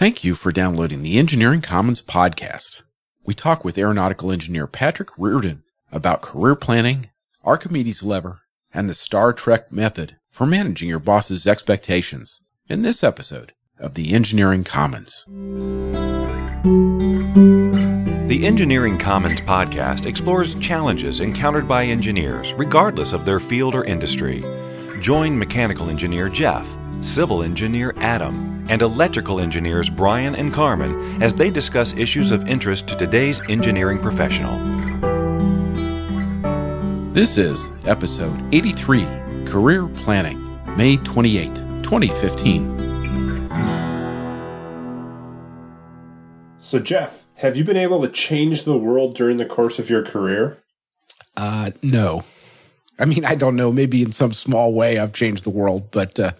Thank you for downloading the Engineering Commons podcast. We talk with aeronautical engineer Patrick Riordan about career planning, Archimedes' lever, and the Star Trek method for managing your boss's expectations in this episode of the Engineering Commons. The Engineering Commons podcast explores challenges encountered by engineers, regardless of their field or industry. Join mechanical engineer Jeff, civil engineer Adam, and electrical engineers Brian and Carmen as they discuss issues of interest to today's engineering professional. This is episode 83 Career Planning, May 28, 2015. So, Jeff, have you been able to change the world during the course of your career? Uh, no. I mean, I don't know. Maybe in some small way I've changed the world, but uh,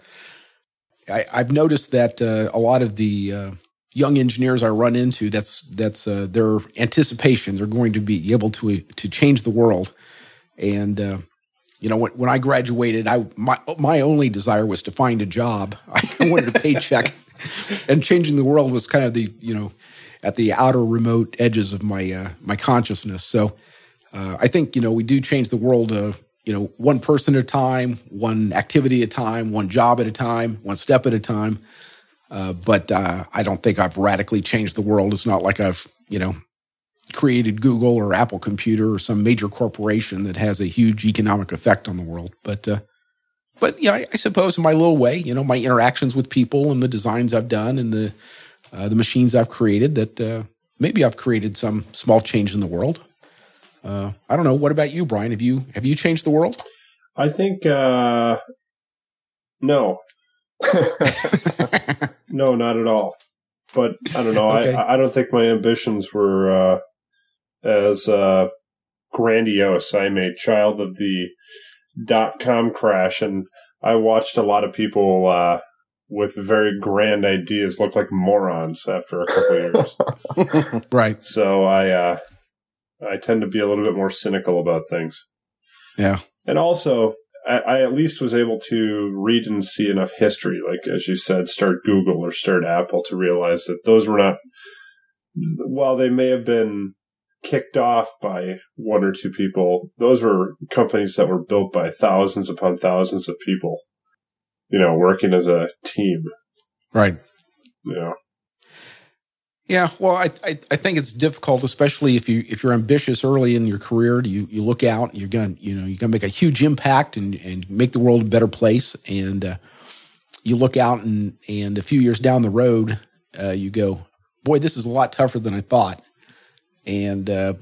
I, have noticed that uh, a lot of the uh, young engineers I run into, that's that's uh, their anticipation. They're going to be able to to change the world. And uh, you know, when, when I graduated, I my my only desire was to find a job. I wanted a paycheck, and changing the world was kind of the you know at the outer remote edges of my uh, my consciousness. So uh, I think you know we do change the world you know, one person at a time, one activity at a time, one job at a time, one step at a time. Uh, but uh, I don't think I've radically changed the world. It's not like I've, you know, created Google or Apple Computer or some major corporation that has a huge economic effect on the world. But, uh, but yeah, I, I, suppose in my little way, you know, my interactions with people and the designs I've done and the uh, the machines I've created, that uh, maybe I've created some small change in the world. Uh, I don't know. What about you, Brian? Have you have you changed the world? I think uh, no, no, not at all. But I don't know. Okay. I I don't think my ambitions were uh, as uh, grandiose. I'm a child of the dot com crash, and I watched a lot of people uh, with very grand ideas look like morons after a couple years. right. So I uh, I tend to be a little bit more cynical about things. Yeah. And also, I, I, at least was able to read and see enough history, like as you said, start Google or start Apple to realize that those were not, while they may have been kicked off by one or two people, those were companies that were built by thousands upon thousands of people, you know, working as a team. Right. You know. Yeah, well, I, I, I think it's difficult, especially if you if you're ambitious early in your career. You you look out, you're gonna you know you're gonna make a huge impact and and make the world a better place. And uh, you look out, and and a few years down the road, uh, you go, boy, this is a lot tougher than I thought. And uh,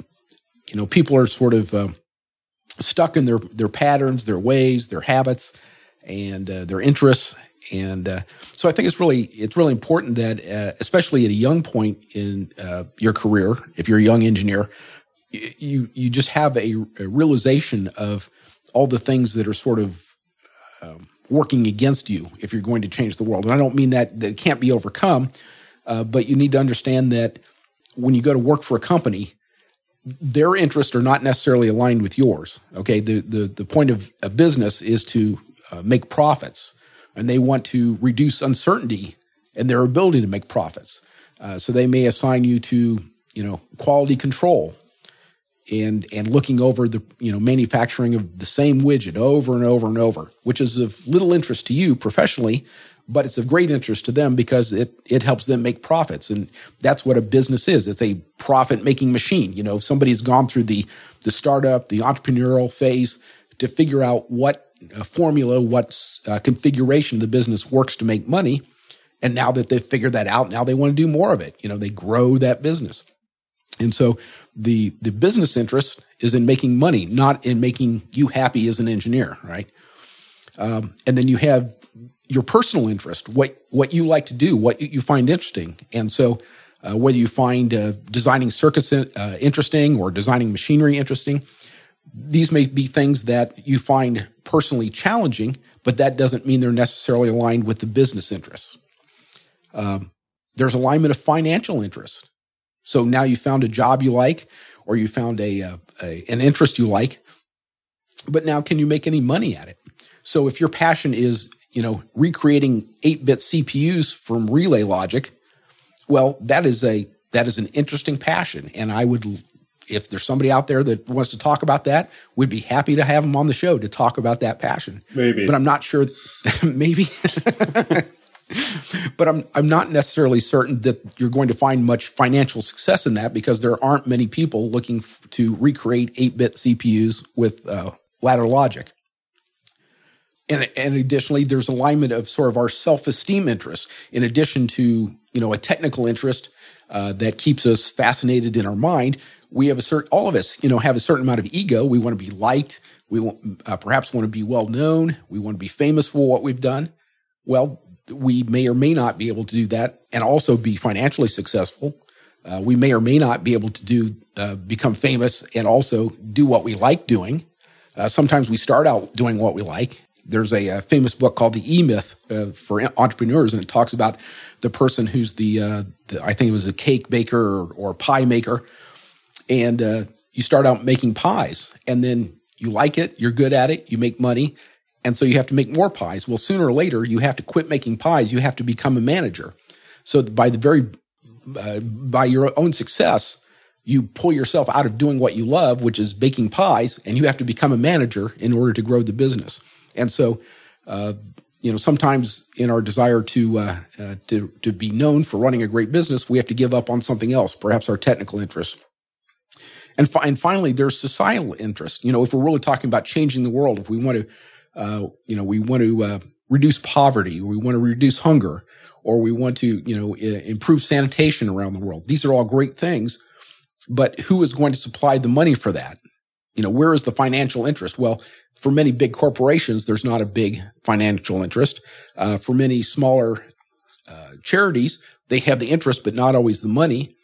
you know, people are sort of uh, stuck in their their patterns, their ways, their habits, and uh, their interests, and uh, so I think it's really it's really important that, uh, especially at a young point in uh, your career, if you're a young engineer, you you just have a, a realization of all the things that are sort of um, working against you if you're going to change the world. And I don't mean that that it can't be overcome, uh, but you need to understand that when you go to work for a company, their interests are not necessarily aligned with yours. Okay, the the the point of a business is to uh, make profits and they want to reduce uncertainty in their ability to make profits. Uh, so they may assign you to, you know, quality control and and looking over the you know manufacturing of the same widget over and over and over, which is of little interest to you professionally, but it's of great interest to them because it it helps them make profits, and that's what a business is. It's a profit making machine. You know, if somebody's gone through the the startup, the entrepreneurial phase to figure out what formula, what uh, configuration the business works to make money. And now that they've figured that out, now they want to do more of it. You know, they grow that business. And so the the business interest is in making money, not in making you happy as an engineer, right? Um, and then you have your personal interest, what what you like to do, what you find interesting, and so uh, whether you find uh, designing circuits uh, interesting or designing machinery interesting, these may be things that you find personally challenging, but that doesn't mean they're necessarily aligned with the business interests. Um, there's alignment of financial interest. So now you found a job you like, or you found a, a, uh, a an interest you like, but now can you make any money at it? So if your passion is you know recreating 8-bit CPUs from relay logic, Well, that is a that is an interesting passion, and I would if there's somebody out there that wants to talk about that, we'd be happy to have them on the show to talk about that passion. Maybe. But I'm not sure maybe but I'm I'm not necessarily certain that you're going to find much financial success in that because there aren't many people looking f- to recreate 8-bit CPUs with uh, ladder logic. And, and additionally, there's alignment of sort of our self-esteem interests in addition to you know a technical interest uh, that keeps us fascinated in our mind. We have a certain all of us you know have a certain amount of ego. We want to be liked. We want, uh, perhaps want to be well known. We want to be famous for what we've done. Well, we may or may not be able to do that and also be financially successful. Uh, we may or may not be able to do uh, become famous and also do what we like doing. Uh, sometimes we start out doing what we like. There's a, a famous book called The E Myth uh, for entrepreneurs, and it talks about the person who's the, uh, the I think it was a cake baker or, or pie maker, and uh, you start out making pies, and then you like it, you're good at it, you make money, and so you have to make more pies. Well, sooner or later, you have to quit making pies. You have to become a manager. So by the very, uh, by your own success, you pull yourself out of doing what you love, which is baking pies, and you have to become a manager in order to grow the business. And so, uh, you know, sometimes in our desire to uh, uh, to to be known for running a great business, we have to give up on something else, perhaps our technical interests. And, fi- and finally, there's societal interest. You know, if we're really talking about changing the world, if we want to uh, you know, we want to uh, reduce poverty, or we want to reduce hunger, or we want to, you know, I- improve sanitation around the world. These are all great things, but who is going to supply the money for that? You know, where is the financial interest? Well, for many big corporations, there's not a big financial interest. Uh, for many smaller uh, charities, they have the interest, but not always the money.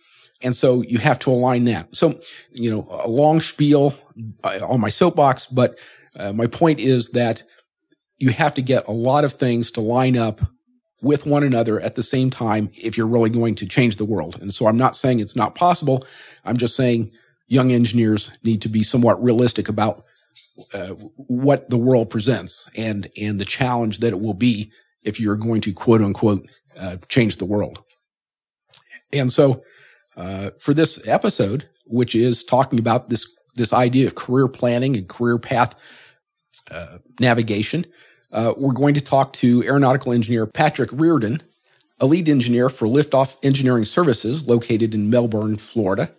And so you have to align that. So, you know, a long spiel uh, on my soapbox, but uh, my point is that you have to get a lot of things to line up with one another at the same time if you're really going to change the world. And so I'm not saying it's not possible. I'm just saying young engineers need to be somewhat realistic about uh, what the world presents and and the challenge that it will be if you're going to quote unquote uh, change the world. And so uh, for this episode, which is talking about this this idea of career planning and career path uh, navigation, uh, we're going to talk to aeronautical engineer Patrick Riordan, a lead engineer for Liftoff Engineering Services located in Melbourne, Florida.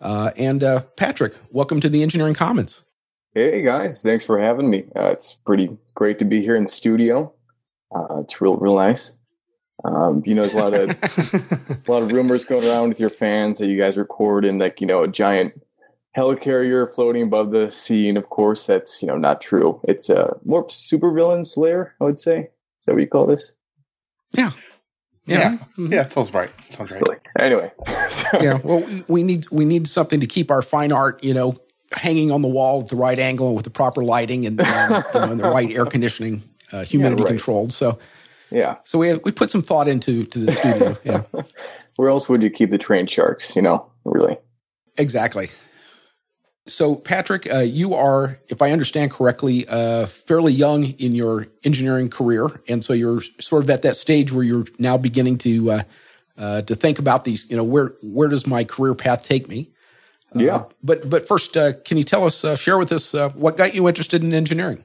Uh, and uh, Patrick, welcome to the Engineering Commons. Hey guys, thanks for having me. It's pretty great to be here in the studio. It's real, real nice. Um, you know, there's a lot of a lot of rumors going around with your fans that you guys record in like you know a giant helicarrier floating above the sea, and of course that's you know not true. It's a more supervillains lair, I would say. Is that what you call this? Yeah. Yeah, Mhm. yeah, sounds right. Sounds right. Silly. Anyway, so, yeah. Well, we- we need we need something to keep our fine art, you know, hanging on the wall at the right angle and with the proper lighting and um, you know, and the right air conditioning, uh, humidity right. controlled. So, yeah. so we we put some thought into to the studio. Yeah, Where else would you keep the trained sharks? You know, really. exactly. So, Patrick, uh, you are, if I understand correctly, uh, fairly young in your engineering career, and so you're sort of at that stage where you're now beginning to uh, uh, to think about these. You know, where where does my career path take me? Yeah. Uh, but but first, uh, can you tell us, uh, share with us, uh, what got you interested in engineering?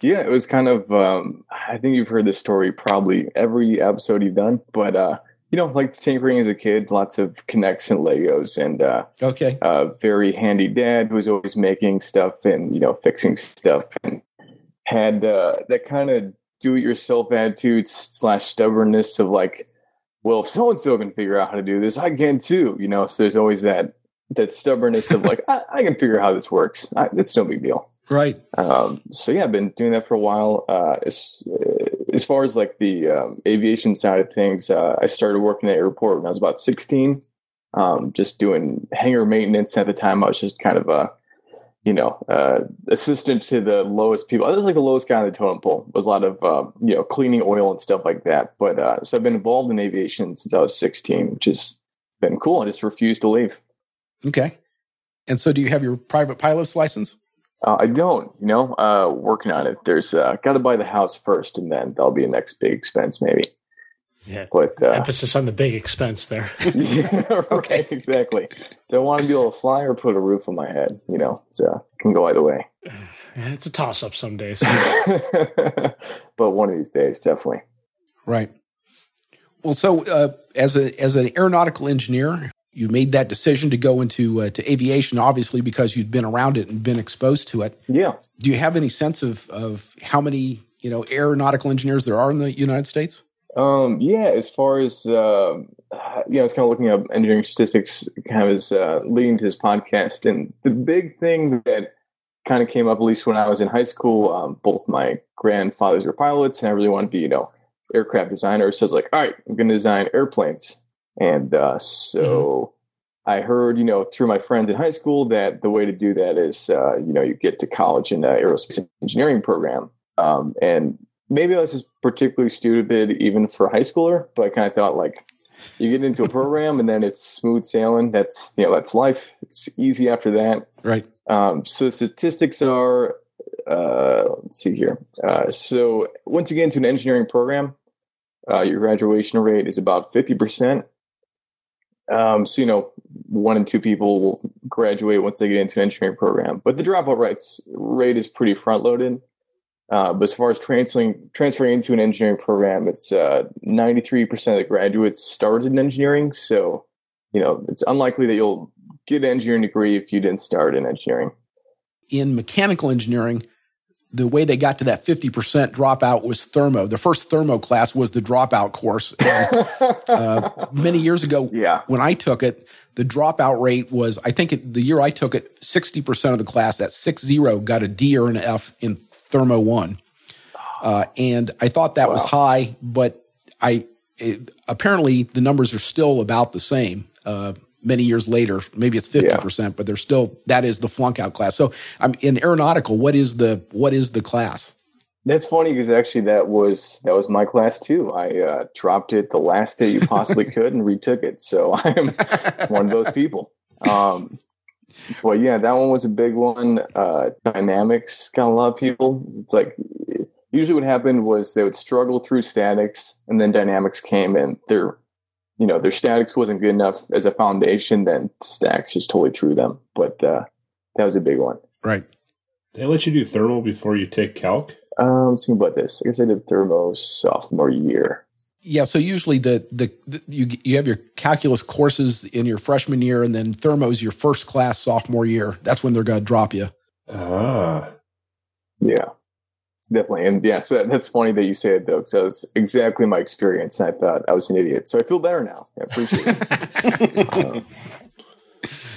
Yeah, it was kind of. Um, I think you've heard this story probably every episode you've done, but uh, you know, like tinkering as a kid, lots of K'nex and Legos, and uh, Okay, a very handy dad who was always making stuff and you know fixing stuff, and had uh, that kind of do-it-yourself attitude slash stubbornness of like, well, if so and so can figure out how to do this, I can too. You know, so there's always that that stubbornness of like, I, I can figure out how this works. I, it's no big deal. Right. Um, so yeah, I've been doing that for a while. Uh, as, as far as like the um, aviation side of things, uh, I started working at airport when I was about 16, um, just doing hangar maintenance. At the time, I was just kind of a, you know, uh, assistant to the lowest people. I was like the lowest guy on the totem pole. It was a lot of, um, you know, cleaning oil and stuff like that. But uh, so I've been involved in aviation since I was 16, which has been cool. I just refused to leave. Okay. And so, do you have your private pilot's license? Uh, I don't, you know, uh, working on it. There's uh, got to buy the house first, and then that'll be a next big expense, maybe. Yeah. But uh, Emphasis on the big expense there. yeah, right, exactly. Don't want to be able to fly or put a roof on my head. You know, so it can go either way. Yeah, it's a toss up some days. but one of these days, definitely. Right. Well, so uh, as a as an aeronautical engineer, you made that decision to go into uh, to aviation, obviously because you'd been around it and been exposed to it. Yeah. Do you have any sense of of how many you know aeronautical engineers there are in the United States? Um, yeah, as far as uh, you know, it's kind of looking up engineering statistics, kind of as uh, leading to this podcast, and the big thing that kind of came up, at least when I was in high school, um, both my grandfathers were pilots, and I really wanted to be, you know, aircraft designer. So I was like, all right, I'm going to design airplanes, and uh, so I heard, you know, through my friends in high school that the way to do that is, uh, you know, you get to college in the aerospace engineering program, um, and maybe I was just particularly stupid even for a high schooler, but I kind of thought like you get into a program and then it's smooth sailing. That's you know that's life. It's easy after that. Right. Um, so statistics are uh, let's see here. Uh, so once you get into an engineering program, uh, your graduation rate is about fifty percent. Um, so you know, one in two people will graduate once they get into an engineering program, but the dropout rates rate is pretty front loaded. Uh, but as far as transferring transferring into an engineering program, it's ninety three percent of the graduates started in engineering. So, you know, it's unlikely that you'll get an engineering degree if you didn't start in engineering. In mechanical engineering, the way they got to that 50% dropout was thermo. The first thermo class was the dropout course. And, uh, many years ago, Yeah. when I took it, the dropout rate was, I think it, the year I took it, 60% of the class, that six zero, got a D or an F in thermo one. Uh, and I thought that was high, but I it, apparently the numbers are still about the same. Uh, many years later, maybe it's fifty percent, but they're still that is the flunk out class. So, I'm in aeronautical. What is the what is the class? That's funny because actually that was that was my class too. I uh, dropped it the last day you possibly could and retook it. So I'm one of those people. Um, but yeah, that one was a big one. Uh, dynamics got a lot of people. It's like usually what happened was they would struggle through statics, and then dynamics came, and their you know their statics wasn't good enough as a foundation. Then stacks just totally threw them. But uh, that was a big one. Right. They let you do thermal before you take calc. Um, let's think about this. I guess I did thermo sophomore year. Yeah. So usually the, the the you you have your calculus courses in your freshman year, and then thermo's your first class sophomore year. That's when they're going to drop you. Ah, Yeah, definitely. And yeah, so that, that's funny that you say it though, because that was exactly my experience. And I thought I was an idiot. So I feel better now. I appreciate it. Um,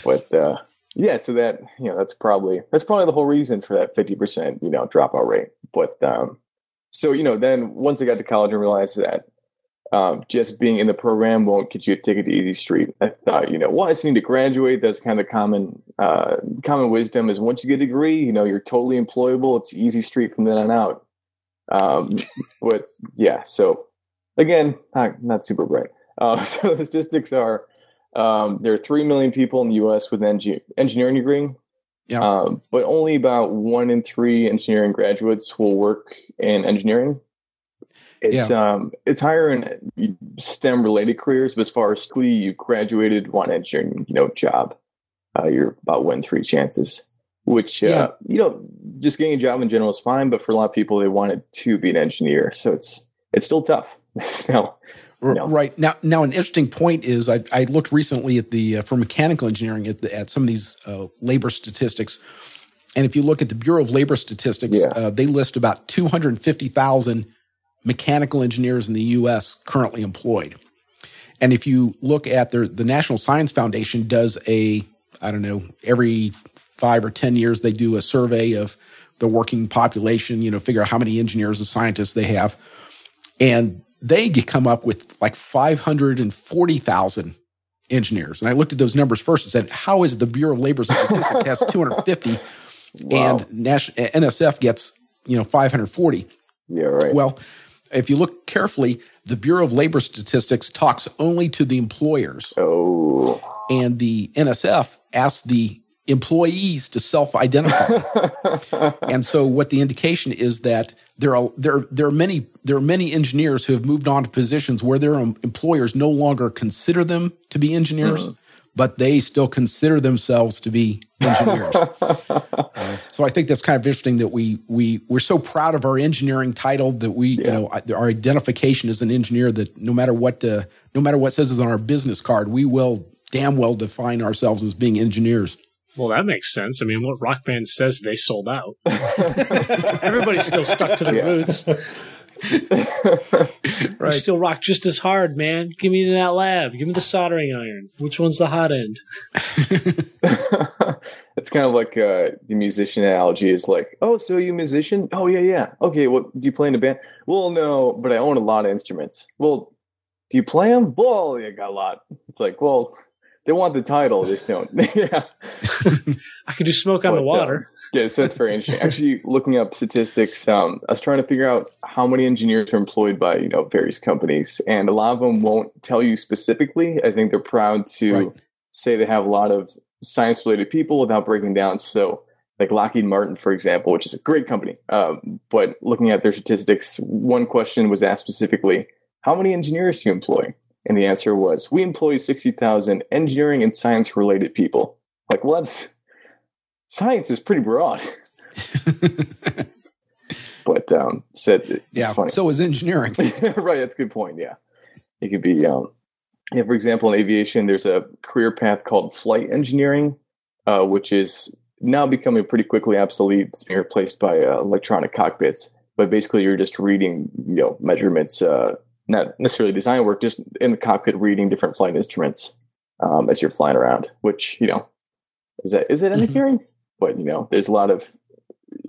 but uh, yeah, so that you know that's probably that's probably the whole reason for that fifty percent you know dropout rate. But um, so you know then once I got to college and realized that um, just being in the program won't get you a ticket to Easy Street. I thought, you know, well, I just need to graduate. That's kind of common uh, common wisdom is once you get a degree, you know, you're totally employable. It's Easy Street from then on out. Um, but yeah, so again, not, not super bright. Uh, so the statistics are um, there are three million people in the U.S. with an engi- engineering degree. Yeah. Um, but only about one in three engineering graduates will work in engineering. It's um it's higher in STEM related careers, but as far as school, you graduated one engineering you know job, uh, you're about one in three chances. Which uh, Yeah. you know, just getting a job in general is fine, but for a lot of people, they wanted to be an engineer, so it's it's still tough. still, No. Right now, now an interesting point is I, I looked recently at the uh, for mechanical engineering at, the, at some of these uh, labor statistics, and if you look at the Bureau of Labor Statistics, Yeah. uh, they list about two hundred fifty thousand mechanical engineers in the U.S. currently employed. And if you look at their, the National Science Foundation does a I don't know every five or ten years they do a survey of the working population, you know, figure out how many engineers and scientists they have and they come up with like 540,000 engineers. And I looked at those numbers first and said, how is the Bureau of Labor Statistics has 250 and Nash- NSF gets, you know, 540? yeah, right. Well, if you look carefully, the Bureau of Labor Statistics talks only to the employers oh, and the NSF asks the employees to self-identify. and so, what the indication is that there are there there are many there are many engineers who have moved on to positions where their employers no longer consider them to be engineers. Mm-hmm but they still consider themselves to be engineers. uh, so I think that's kind of interesting that we we we're so proud of our engineering title that we yeah. you know our identification as an engineer that no matter what uh, no matter what says is on our business card, we will damn well define ourselves as being engineers. Well, that makes sense. I mean, what rock band says they sold out? Everybody's still stuck to their yeah. roots. right. You still rock just as hard, man. Give me that lab. Give me the soldering iron. Which one's the hot end? it's kind of like uh, the musician analogy is like, oh, so you musician? Oh, yeah, yeah. Okay, what do you play in a band? Well, no, but I own a lot of instruments. Well, do you play them? Well, yeah, got a lot. It's like, well, they want the title, just don't. yeah. I could do smoke on but, the water. Yeah, so that's very interesting. Actually, looking up statistics, um, I was trying to figure out how many engineers are employed by you know various companies, and a lot of them won't tell you specifically. I think they're proud to right. say they have a lot of science-related people without breaking down. So, like Lockheed Martin, for example, which is a great company, um, but looking at their statistics, one question was asked specifically: How many engineers do you employ? And the answer was, "We employ sixty thousand engineering and science-related people." Like, well, that's science is pretty broad. but um, said yeah, funny. so is engineering. right, that's a good point. Yeah, it could be. Um, yeah, for example, in aviation, there's a career path called flight engineering, uh, which is now becoming pretty quickly obsolete. It's being replaced by uh, electronic cockpits. But basically, you're just reading, you know, measurements, uh, not necessarily design work, just in the cockpit reading different flight instruments um, as you're flying around. Which you know, is that is it mm-hmm. But you know, there's a lot of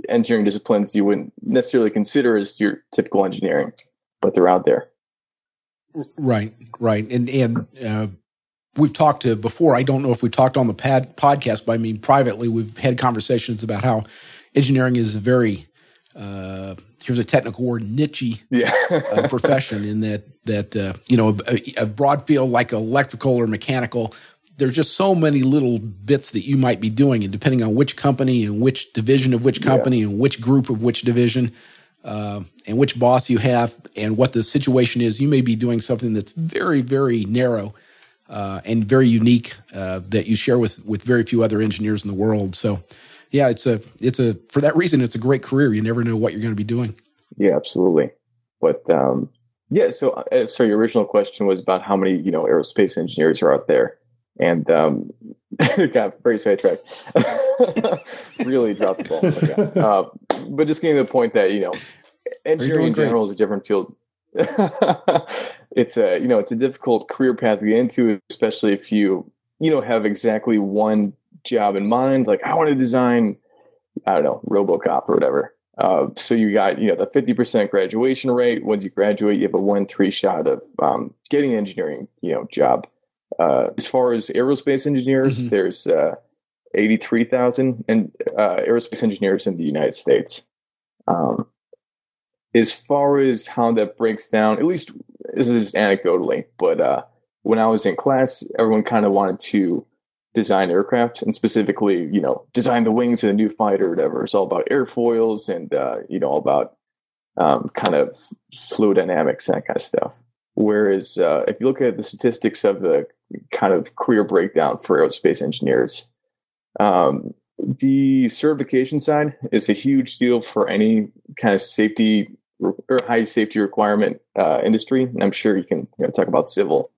engineering disciplines you wouldn't necessarily consider as your typical engineering, but they're out there. Right, right, and and uh, we've talked to before. I don't know if we talked on the pad, podcast, but I mean privately, we've had conversations about how engineering is a very uh, here's a technical word niche yeah. uh, profession in that that uh, you know a, a, broad field like electrical or mechanical there's just so many little bits that you might be doing, and depending on which company and which division of which company yeah. and which group of which division, uh, and which boss you have, and what the situation is, you may be doing something that's very, very narrow uh, and very unique uh, that you share with with very few other engineers in the world. So, yeah, it's a it's a for that reason, it's a great career. You never know what you're going to be doing. Yeah, absolutely. But um, yeah, so uh, so your original question was about how many you know aerospace engineers are out there and um, got very sidetracked. really dropped the ball, I guess. Uh, but just getting to the point that you know, engineering in general great. is a different field. it's a you know it's a difficult career path to get into, especially if you you know have exactly one job in mind. Like I want to design, I don't know, RoboCop or whatever. Uh, so you got you know the fifty percent graduation rate. Once you graduate, you have a one three shot of um, getting an engineering you know job. Uh, as far as aerospace engineers, mm-hmm. there's uh, 83,000 and uh, aerospace engineers in the United States. Um, as far as how that breaks down, at least this is just anecdotally, but uh, when I was in class, everyone kind of wanted to design aircraft and specifically, you know, design the wings of a new fighter or whatever. It's all about airfoils and, uh, you know, all about um, kind of fluid dynamics, and that kind of stuff. Whereas uh, if you look at the statistics of the kind of career breakdown for aerospace engineers, um, the certification side is a huge deal for any kind of safety or high safety requirement uh, industry. And I'm sure you can you know, talk about civil,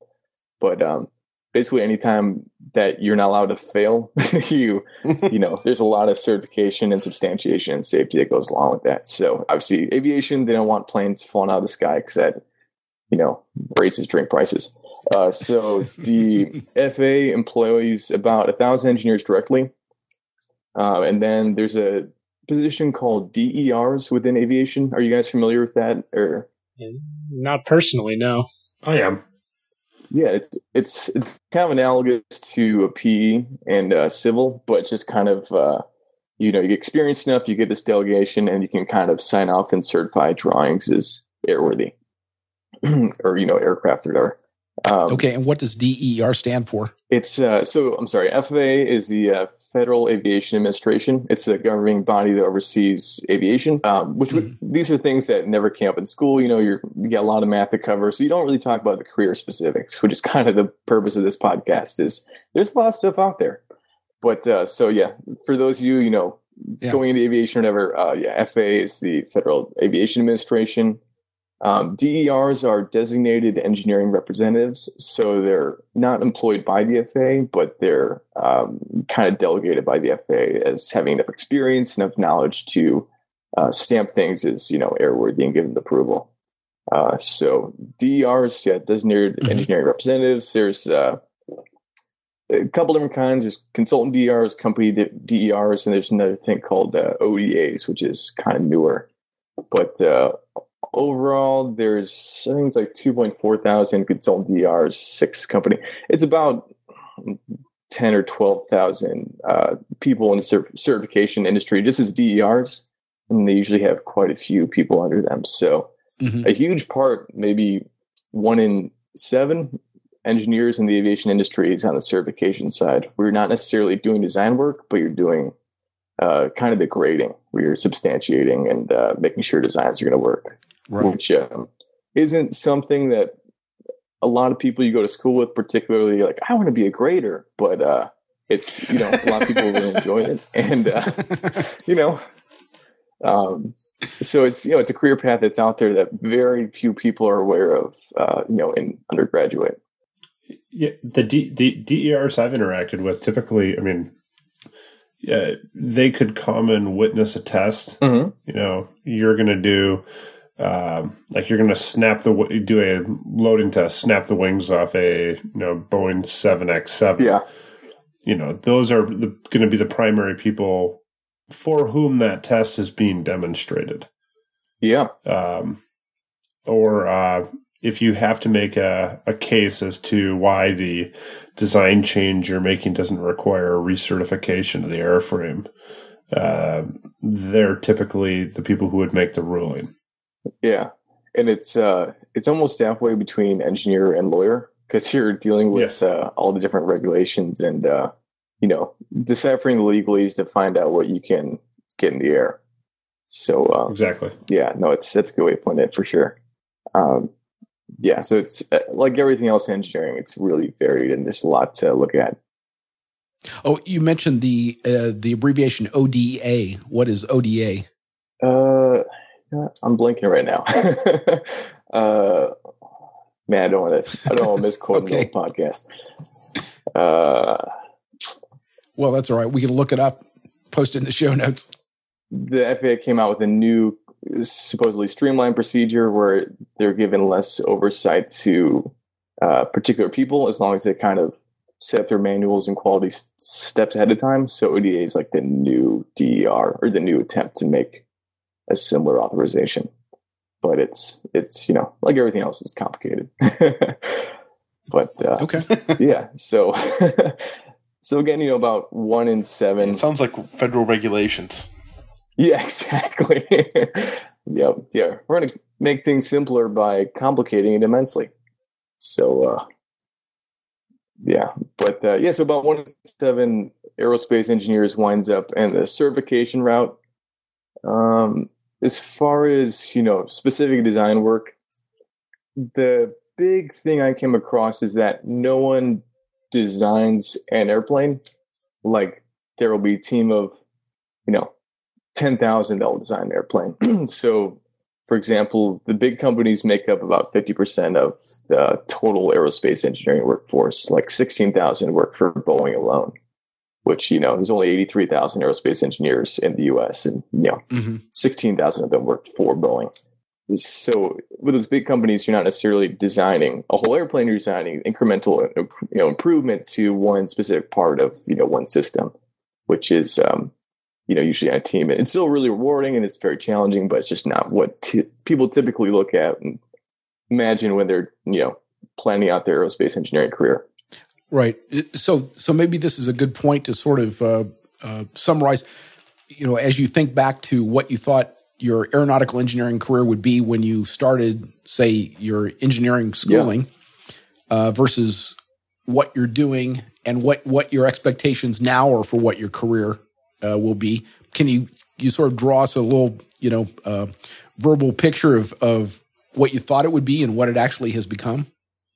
but um, basically anytime that you're not allowed to fail, you you know there's a lot of certification and substantiation and safety that goes along with that. So obviously, aviation they don't want planes falling out of the sky because that you know, raises drink prices. Uh, so the FAA employs about a thousand engineers directly, uh, and then there's a position called DERs within aviation. Are you guys familiar with that? Or not personally? No, I am. Yeah, it's it's it's kind of analogous to a PE and uh, civil, but just kind of uh, you know you get experience enough, you get this delegation, and you can kind of sign off and certify drawings as airworthy. or you know aircraft or whatever. Um, Okay, and what does DER stand for? It's uh, so I'm sorry. FAA is the uh, Federal Aviation Administration. It's the governing body that oversees aviation. Um, which would, these are things that never came up in school. You know, you're, you get a lot of math to cover, so you don't really talk about the career specifics, which is kind of the purpose of this podcast. Is there's a lot of stuff out there, but uh, so yeah, for those of you, you know, Yeah. going into aviation or whatever, uh, yeah, FAA is the Federal Aviation Administration. Um, DERs are designated engineering representatives, so they're not employed by the FAA, but they're um, kind of delegated by the FAA as having enough experience, and enough knowledge to uh, stamp things as you know airworthy and given approval. Uh, so DERs, yeah, designated Mhm. engineering representatives. There's uh, a couple different kinds. There's consultant DERs, company DERs, and there's another thing called uh, ODAs, which is kind of newer. But uh, overall, there's I think it's like 2.4 thousand consultant DERs, six company. It's about 10 or 12,000 uh, people in the cert- certification industry, just as DERs, and they usually have quite a few people under them. So Mhm. a huge part, maybe one in seven engineers in the aviation industry is on the certification side. We're not necessarily doing design work, but you're doing uh, kind of the grading, you're substantiating and uh, making sure designs are going to work, Right. which um, isn't something that a lot of people you go to school with, particularly like, I want to be a grader, but uh, it's, you know, a lot of people really enjoy it. And, uh, you know, um, so it's you know it's a career path that's out there that very few people are aware of uh, you know in undergraduate Yeah, the D, D, DERs I've interacted with typically, I mean, yeah, they could come and witness a test. mm-hmm. You know, you're going to do, um, like you're going to snap the do a loading test, snap the wings off a you know Boeing seven X seven. yeah You know, those are going to be the primary people for whom that test is being demonstrated. yeah um, or uh, if you have to make a, a case as to why the design change you're making doesn't require a recertification of the airframe, uh, they're typically the people who would make the ruling. yeah and it's uh it's almost halfway between engineer and lawyer because you're dealing with Yes. uh, all the different regulations and uh you know deciphering the legalese to find out what you can get in the air so uh, Exactly. yeah no it's that's a good way putting it for sure um yeah so it's uh, like everything else in engineering it's really varied and there's a lot to look at Oh, you mentioned the uh, the abbreviation ODA. What is ODA? Uh, I'm blinking right now. uh, man, I don't want to. I don't want to misquote Okay. the podcast. Uh, Well, that's all right. We can look it up, post it in the show notes. the FAA came out with a new, supposedly streamlined procedure where they're given less oversight to uh, particular people as long as they kind of set up their manuals and quality s- steps ahead of time. So ODA is like the new DER or the new attempt to make a similar authorization. But it's it's you know like everything else is complicated. but uh, Okay. yeah, so so again, you know about one in seven. It sounds like federal regulations. Yeah, exactly. yep. Yeah. We're going to make things simpler by complicating it immensely. So, uh, yeah. But, uh, yeah, so about one in seven aerospace engineers winds up in the certification route. Um, as far as, you know, specific design work, the big thing I came across is that no one designs an airplane. Like, there will be a team of, you know, 10,000 that will design an airplane. so, for example, the big companies make up about 50% of the total aerospace engineering workforce. Like 16,000 work for Boeing alone, which, you know, there's only 83,000 aerospace engineers in the US, and, you know, hmm 16,000 of them work for Boeing. So with those big companies, you're not necessarily designing a whole airplane. You're designing incremental, you know, improvement to one specific part of you know one system, which is um, you know usually on a team. It's still really rewarding and it's very challenging, but it's just not what t- people typically look at and imagine when they're you know planning out their aerospace engineering career. Right. So, so maybe this is a good point to sort of uh, uh, summarize. You know, as you think back to what you thought your aeronautical engineering career would be when you started, say, your engineering schooling. uh, versus what you're doing and what what your expectations now are for what your career uh, will be. Can you you sort of draw us a little you know uh, verbal picture of of what you thought it would be and what it actually has become?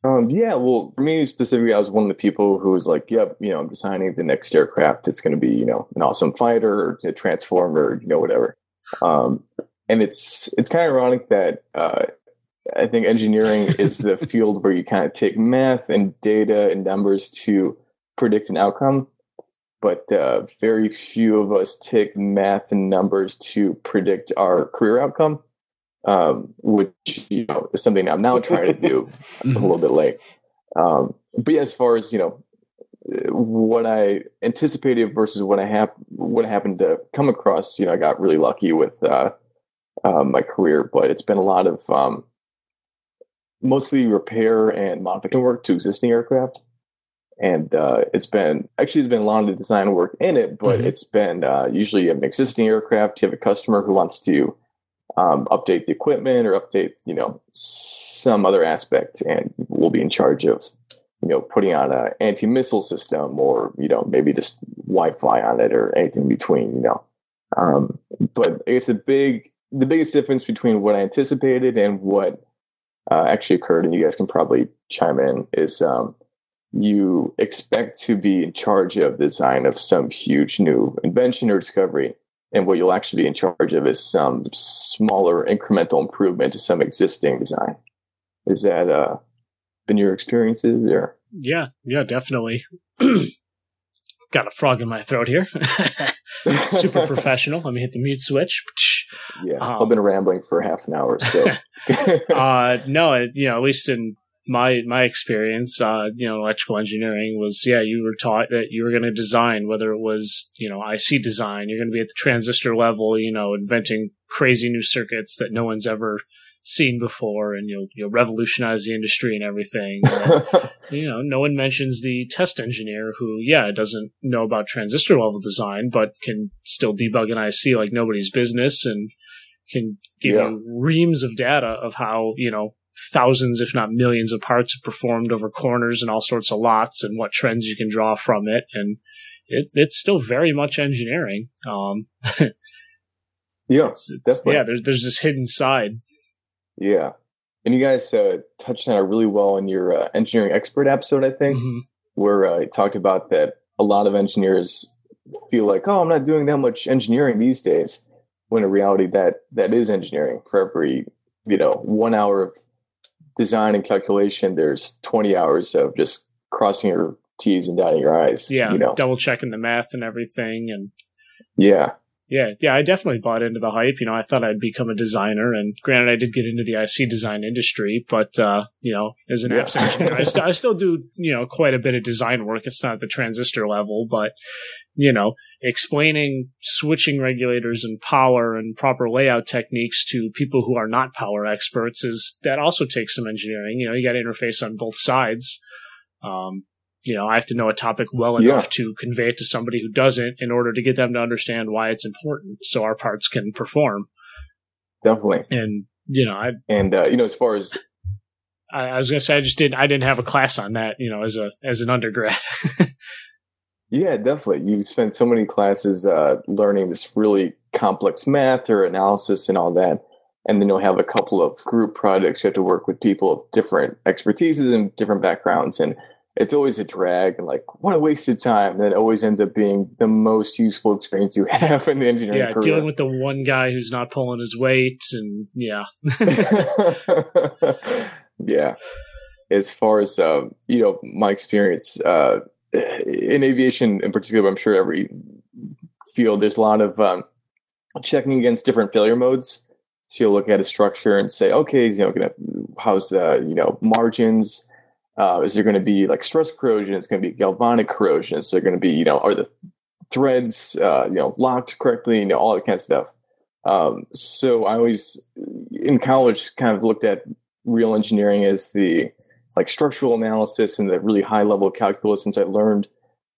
Um, yeah, well, for me specifically, I was one of the people who was like, "Yep, you know, I'm designing the next aircraft. It's going to be, you know, an awesome fighter, or a transformer, or, you know, whatever." Um, and it's it's kind of ironic that uh, I think engineering is the field where you kind of take math and data and numbers to predict an outcome, but uh, very few of us take math and numbers to predict our career outcome um, which you know is something I'm now trying to do. A Mm-hmm. little bit late, um, but yeah, as far as you know, what I anticipated versus what I hap- what happened to come across, you know, I got really lucky with uh, uh, my career, but it's been a lot of um, mostly repair and modification work to existing aircraft. And uh, it's been actually it's been a lot of the design work in it, but Mhm. it's been uh, usually an existing aircraft. You have a customer who wants to um, update the equipment or update, you know, some other aspect, and we'll be in charge of, you know, putting on an anti-missile system or you know maybe just Wi-Fi on it or anything in between, you know. Um, but it's a big, the biggest difference between what I anticipated and what uh, actually occurred, and you guys can probably chime in, is um, you expect to be in charge of design of some huge new invention or discovery and what you'll actually be in charge of is some smaller incremental improvement to some existing design. Is that uh, been your experiences or? Yeah, yeah, definitely. Got a frog in my throat here. Super professional. Let me hit the mute switch. Yeah, Um, I've been rambling for half an hour, so uh, no, you know, at least in my my experience, uh, you know, electrical engineering was yeah, you were taught that you were going to design, whether it was you know IC design, you're going to be at the transistor level, you know, inventing crazy new circuits that no one's ever seen before, and you'll you'll revolutionize the industry and everything. You know, no one mentions the test engineer who, yeah, doesn't know about transistor level design, but can still debug an IC like nobody's business and can give Yeah. you reams of data of how, you know, thousands, if not millions of parts performed over corners and all sorts of lots and what trends you can draw from it. And it, it's still very much engineering. Um, yeah, it's, it's, Definitely. yeah, there's, there's this hidden side. yeah. And you guys uh, touched on it really well in your uh, engineering expert episode, I think. Mhm. where uh, it talked about that a lot of engineers feel like, oh, I'm not doing that much engineering these days. When in reality, that that is engineering. For every you know one hour of design and calculation, there's 20 hours of just crossing your T's and dotting your I's. Yeah, you know, double checking the math and everything. And yeah, Yeah, yeah, I definitely bought into the hype. You know, I thought I'd become a designer, and granted, I did get into the IC design industry, but uh, you know, as an Yeah. apps engineer, I, st- I still do you know quite a bit of design work. It's not at the transistor level, but you know, explaining switching regulators and power and proper layout techniques to people who are not power experts is that also takes some engineering. You know, you got to interface on both sides. Um, you know, I have to know a topic well Yeah. enough to convey it to somebody who doesn't in order to get them to understand why it's important so our parts can perform. definitely. And, you know, I, And uh, you know, as far as I, I was going to say, I just didn't, I didn't have a class on that, you know, as a, as an undergrad. Yeah, definitely. You spend so many classes uh, learning this really complex math or analysis and all that. And then you'll have a couple of group projects. You have to work with people of different expertises and different backgrounds. And it's always a drag and like, what a wasted time. And it always ends up being the most useful experience you have in the engineering yeah. career. Dealing with the one guy who's not pulling his weight and yeah. yeah. As far as um, you know, my experience uh, in aviation, in particular, I'm sure every field there's a lot of um, checking against different failure modes. So you'll look at a structure and say, okay, you know, gonna, how's the you know margins? Uh, is there going to be like stress corrosion? It's going to be galvanic corrosion. So they're going to be, you know, are the threads, uh, you know, locked correctly? You know, all that kind of stuff. Um, so I always, in college, kind of looked at real engineering as the like structural analysis and the really high level calculus. Since I learned,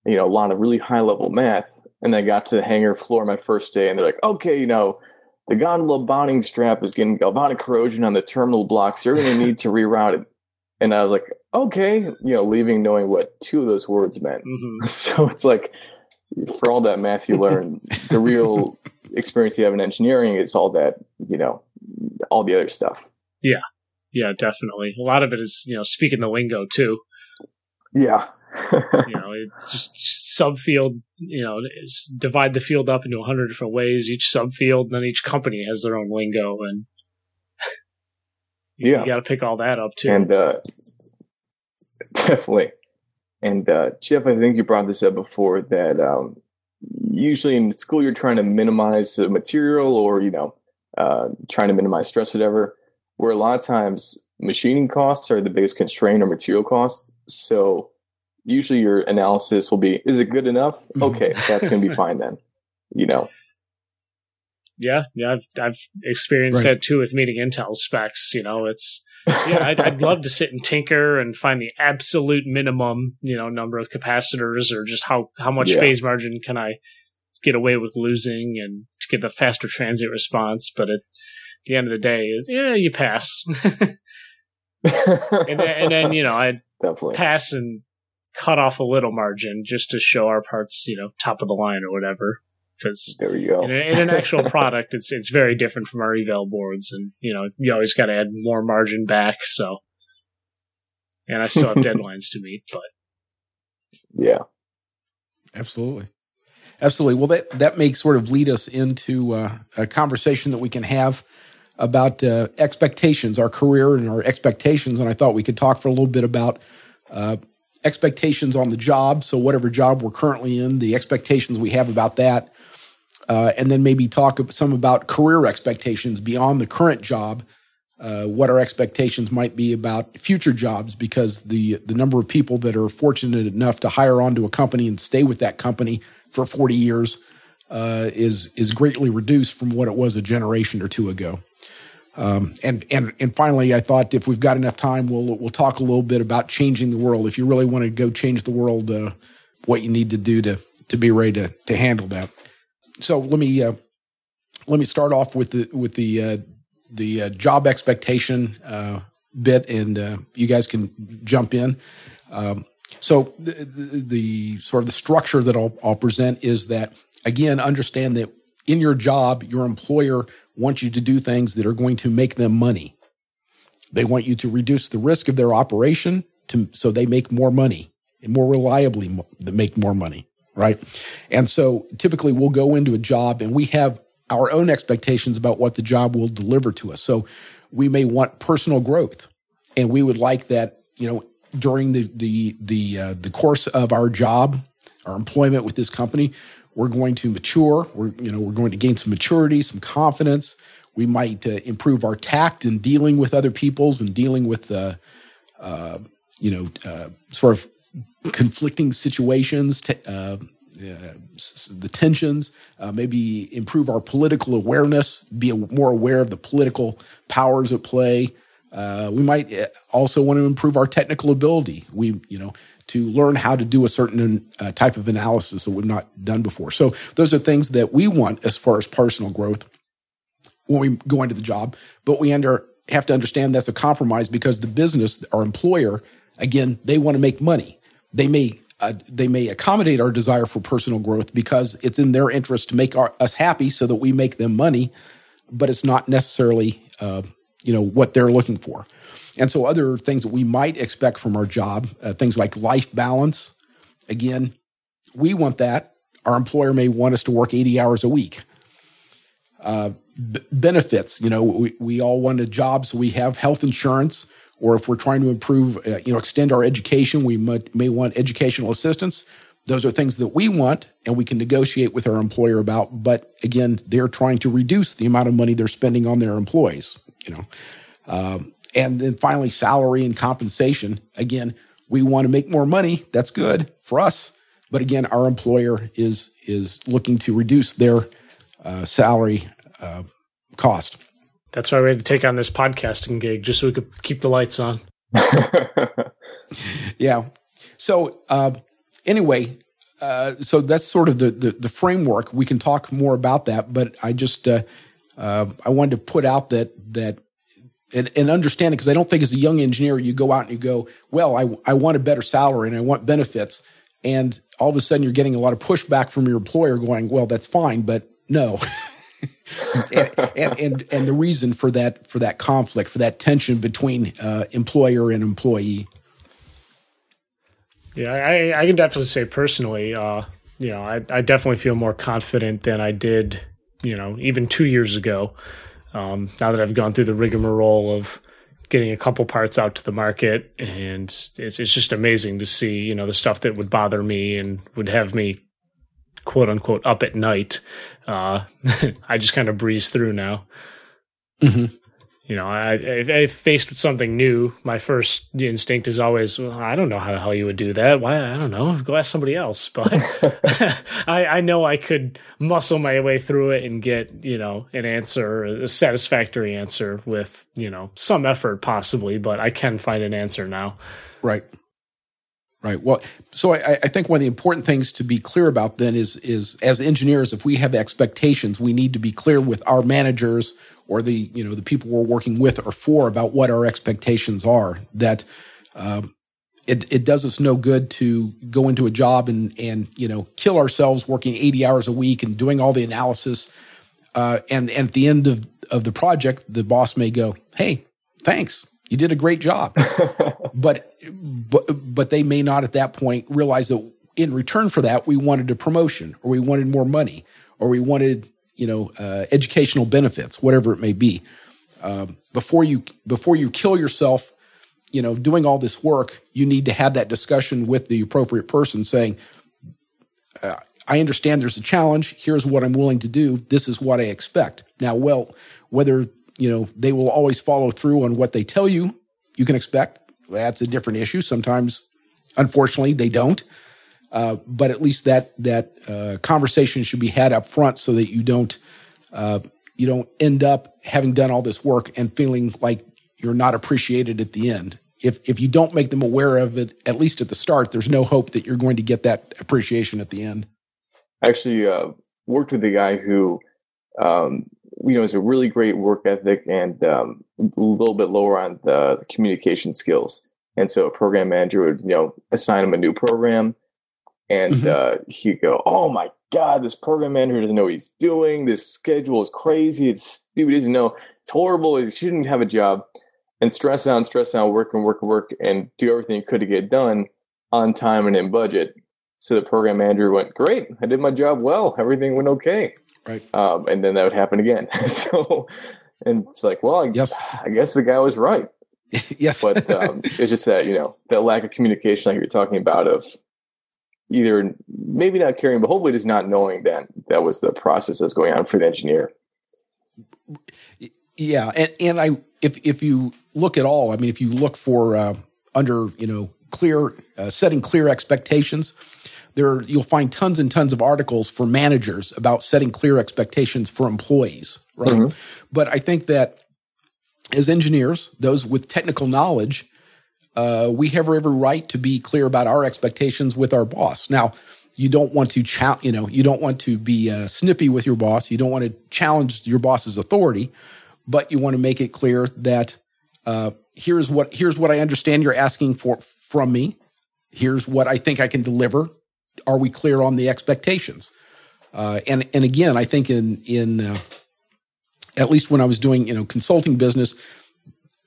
you know, a lot of really high level math, and I got to the hangar floor my first day, and they're like, okay, you know, the gondola bonding strap is getting galvanic corrosion on the terminal blocks. You're going to need to reroute it. And I was like, okay, you know, leaving knowing what two of those words meant. hmm So it's like for all that math you learn, the real experience you have in engineering is all that, you know, all the other stuff. Yeah, Yeah, definitely. A lot of it is you know speaking the lingo too. Yeah. You know, it just, subfield. You know, divide the field up into a hundred different ways. Each subfield, then each company has their own lingo, and you, Yeah. got to pick all that up too. and uh, definitely. And uh, Jeff, I think you brought this up before that um, usually in school you're trying to minimize the material or you know uh, trying to minimize stress, whatever. Where a lot of times machining costs are the biggest constraint or material costs. So usually your analysis will be: is it good enough? Okay, that's going to be fine then. You know, yeah, yeah, I've I've experienced Right. that too with meeting Intel specs. You know, it's yeah, I'd, I'd love to sit and tinker and find the absolute minimum, you know, number of capacitors or just how how much Yeah. phase margin can I get away with losing and to get the faster transient response. But at the end of the day, yeah, you pass, and then, and then you know I definitely. pass and cut off a little margin just to show our parts, you know, top of the line or whatever. Because There we go. in, a- in an actual product, it's it's very different from our eval boards, and you know you always got to add more margin back. So, and I still have deadlines to meet, but Yeah. Absolutely. Absolutely. Well, that, that may sort of lead us into uh, a conversation that we can have about uh, expectations, our career and our expectations. And I thought we could talk for a little bit about uh, expectations on the job. So, whatever job we're currently in, the expectations we have about that. Uh, and then maybe talk some about career expectations beyond the current job. Uh, what our expectations might be about future jobs, because the the number of people that are fortunate enough to hire onto a company and stay with that company for 40 years uh, is is greatly reduced from what it was a generation or two ago. Um, and and and finally, I thought if we've got enough time, we'll we'll talk a little bit about changing the world. If you really want to go change the world, uh, what you need to do to to be ready to to handle that. So let me uh, let me start off with the with the uh, the uh, job expectation uh, bit, and uh, you guys can jump in. Um, so the, the, the sort of the structure that I'll, I'll present is that again, understand that in your job, your employer wants you to do things that are going to make them money. They want you to reduce the risk of their operation to so they make more money and more reliably make more money, right? And so typically we'll go into a job and we have our own expectations about what the job will deliver to us. So we may want personal growth and we would like that, you know, during the the the uh, the course of our job, our employment with this company, we're going to mature. We're you know we're going to gain some maturity, some confidence. We might uh, improve our tact in dealing with other people's and dealing with uh, uh, you know uh, sort of conflicting situations. T- uh, uh, the tensions, uh, maybe improve our political awareness, be more aware of the political powers at play. Uh, we might uh, also want to improve our technical ability. We, you know, to learn how to do a certain uh, type of analysis that we've not done before. So those are things that we want as far as personal growth when we go into the job. But we under have to understand that's a compromise because the business, our employer, again, they want to make money. They may uh, they may accommodate our desire for personal growth because it's in their interest to make our, us happy so that we make them money, but it's not necessarily uh, you know what they're looking for. And so other things that we might expect from our job, uh, things like life balance. Again, we want that. Our employer may want us to work 80 hours a week. Uh, b- benefits, you know, we, we all want a job so we have health insurance, or if we're trying to improve, uh, you know, extend our education, we might, may want educational assistance. Those are things that we want and we can negotiate with our employer about. But again, they're trying to reduce the amount of money they're spending on their employees, you know. Um, and then finally, salary and compensation. Again, we want to make more money. That's good for us. But again, our employer is is looking to reduce their uh, salary uh, cost. That's why we had to take on this podcasting gig just so we could keep the lights on. Yeah. So uh, anyway, uh, so that's sort of the, the the framework. We can talk more about that, but I just uh, uh, I wanted to put out that that and, and understand it because I don't think as a young engineer you go out and you go, well, I, I want a better salary and I want benefits. And all of a sudden you're getting a lot of pushback from your employer going, well, that's fine, but no. and, and, and, the reason for that, for that conflict, for that tension between uh, employer and employee. Yeah, I, I can definitely say personally, uh, you know, I, I definitely feel more confident than I did, you know, even two years ago. Um, now that I've gone through the rigmarole of getting a couple parts out to the market, and it's it's just amazing to see you know the stuff that would bother me and would have me quote unquote up at night. Uh, I just kind of breeze through now. Mm-hmm you know, I, I, I, faced with something new. My first instinct is always, well, I don't know how the hell you would do that. Why? I don't know. Go ask somebody else. But I, I know I could muscle my way through it and get, you know, an answer, a satisfactory answer with, you know, some effort possibly, but I can find an answer now. Right. Right. Well, so I, I think one of the important things to be clear about then is, is as engineers, if we have expectations, we need to be clear with our managers or the you know the people we're working with or for about what our expectations are. That um, it it does us no good to go into a job and and you know kill ourselves working eighty hours a week and doing all the analysis, uh, and and at the end of of the project, the boss may go, "Hey, thanks, you did a great job," but but but they may not at that point realize that in return for that we wanted a promotion or we wanted more money or we wanted you know, uh, educational benefits, whatever it may be. Um, before you before you kill yourself, you know, doing all this work, you need to have that discussion with the appropriate person, saying, uh, "I understand there's a challenge. Here's what I'm willing to do. This is what I expect." Now, well, whether you know they will always follow through on what they tell you, you can expect. That's a different issue. Sometimes, unfortunately, they don't. Uh, but at least that that uh, conversation should be had up front so that you don't uh, you don't end up having done all this work and feeling like you're not appreciated at the end. If if you don't make them aware of it at least at the start, there's no hope that you're going to get that appreciation at the end. I actually uh, worked with a guy who um, you know has a really great work ethic and um, a little bit lower on the, the communication skills. And so a program manager would you know assign him a new program and mm-hmm. uh, he'd go, "Oh my god, this program manager doesn't know what he's doing. This schedule is crazy. It's stupid. He doesn't know. It's horrible. He shouldn't have a job." And stress out, and stress out, work and work and work, and do everything he could to get done on time and in budget. So the program manager went, "Great, I did my job well. Everything went okay." Right. Um, and then that would happen again. so, and it's like, well, I, yes. I guess the guy was right. yes. but um, it's just that you know that lack of communication, like you're talking about, of either maybe not caring, but hopefully just not knowing that that was the process that's going on for the engineer. Yeah, and and I if if you look at all, I mean, if you look for uh, under you know clear uh, setting clear expectations, there you'll find tons and tons of articles for managers about setting clear expectations for employees, right? Mm-hmm. But I think that as engineers, those with technical knowledge, uh, we have every right to be clear about our expectations with our boss. Now, you don't want to cha- you know you don't want to be uh, snippy with your boss. You don't want to challenge your boss's authority, but you want to make it clear that uh, here's what here's what I understand you're asking for from me. Here's what I think I can deliver. Are we clear on the expectations? Uh, and and again, I think in in uh, at least when I was doing you know consulting business,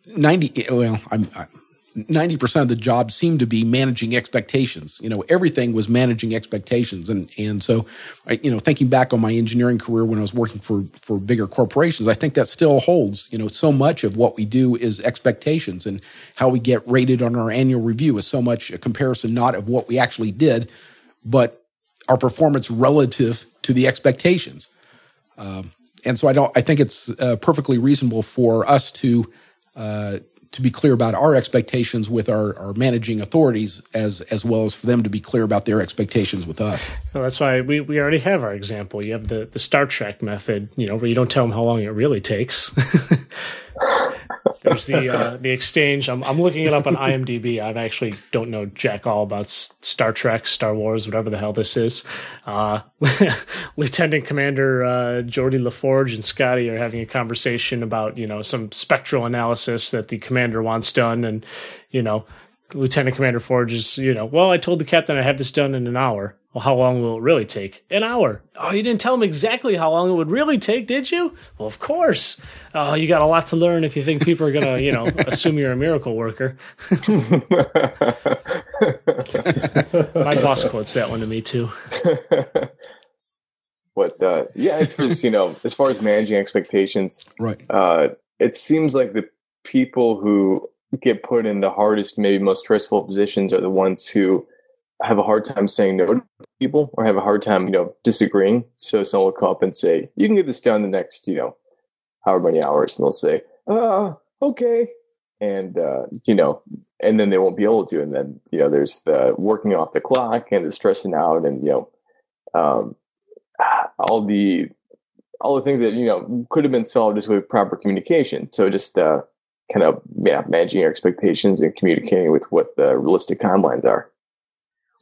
ninety well I'm, I'm 90% of the job seemed to be managing expectations. You know, everything was managing expectations. And, and so, I, you know, thinking back on my engineering career when I was working for, for bigger corporations, I think that still holds. You know, so much of what we do is expectations and how we get rated on our annual review is so much a comparison not of what we actually did, but our performance relative to the expectations. Um, and so I don't, I think it's uh, perfectly reasonable for us to, uh, to be clear about our expectations with our, our managing authorities as as well as for them to be clear about their expectations with us. Well, that's why we, we already have our example. You have the, the Star Trek method, you know, where you don't tell them how long it really takes. There's the uh, the exchange. I'm, I'm looking it up on IMDb. I actually don't know jack all about Star Trek, Star Wars, whatever the hell this is. Uh, Lieutenant Commander uh, Geordi LaForge and Scotty are having a conversation about you know some spectral analysis that the commander wants done, and you know Lieutenant Commander Forge is, you know, well, I told the captain I have this done in an hour. Well, how long will it really take? An hour. Oh, you didn't tell him exactly how long it would really take, did you? Well, of course. Oh, you got a lot to learn if you think people are going to, you know, assume you're a miracle worker. My boss quotes that one to me, too. but, uh, yeah, as far as, you know, as far as managing expectations, right. Uh, it seems like the people who get put in the hardest, maybe most stressful positions are the ones who have a hard time saying no to people or have a hard time, you know, disagreeing. So someone will come up and say, you can get this done the next, you know, however many hours. And they'll say, uh, okay. And, uh, you know, and then they won't be able to. And then, you know, there's the working off the clock and the stressing out and, you know, um, all the, all the things that, you know, could have been solved just with proper communication. So just, uh, kind of, yeah, managing your expectations and communicating with what the realistic timelines are.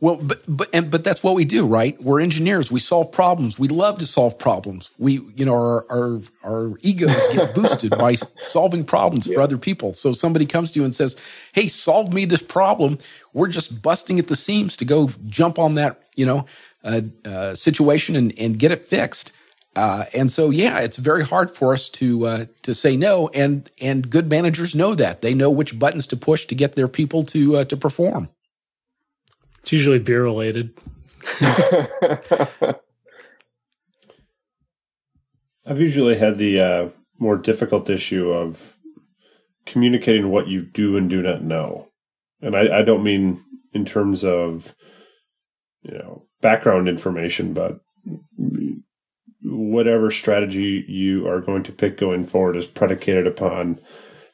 Well, but but and but that's what we do, right? We're engineers. We solve problems. We love to solve problems. We, you know, our our, our egos get boosted by solving problems yeah. for other people. So somebody comes to you and says, "Hey, solve me this problem." We're just busting at the seams to go jump on that, you know, uh, uh, situation and and get it fixed. Uh, and so, yeah, it's very hard for us to uh, to say no. And and good managers know that they know which buttons to push to get their people to uh, to perform. It's usually beer related. I've usually had the uh, more difficult issue of communicating what you do and do not know. And I, I don't mean in terms of, you know, background information, but whatever strategy you are going to pick going forward is predicated upon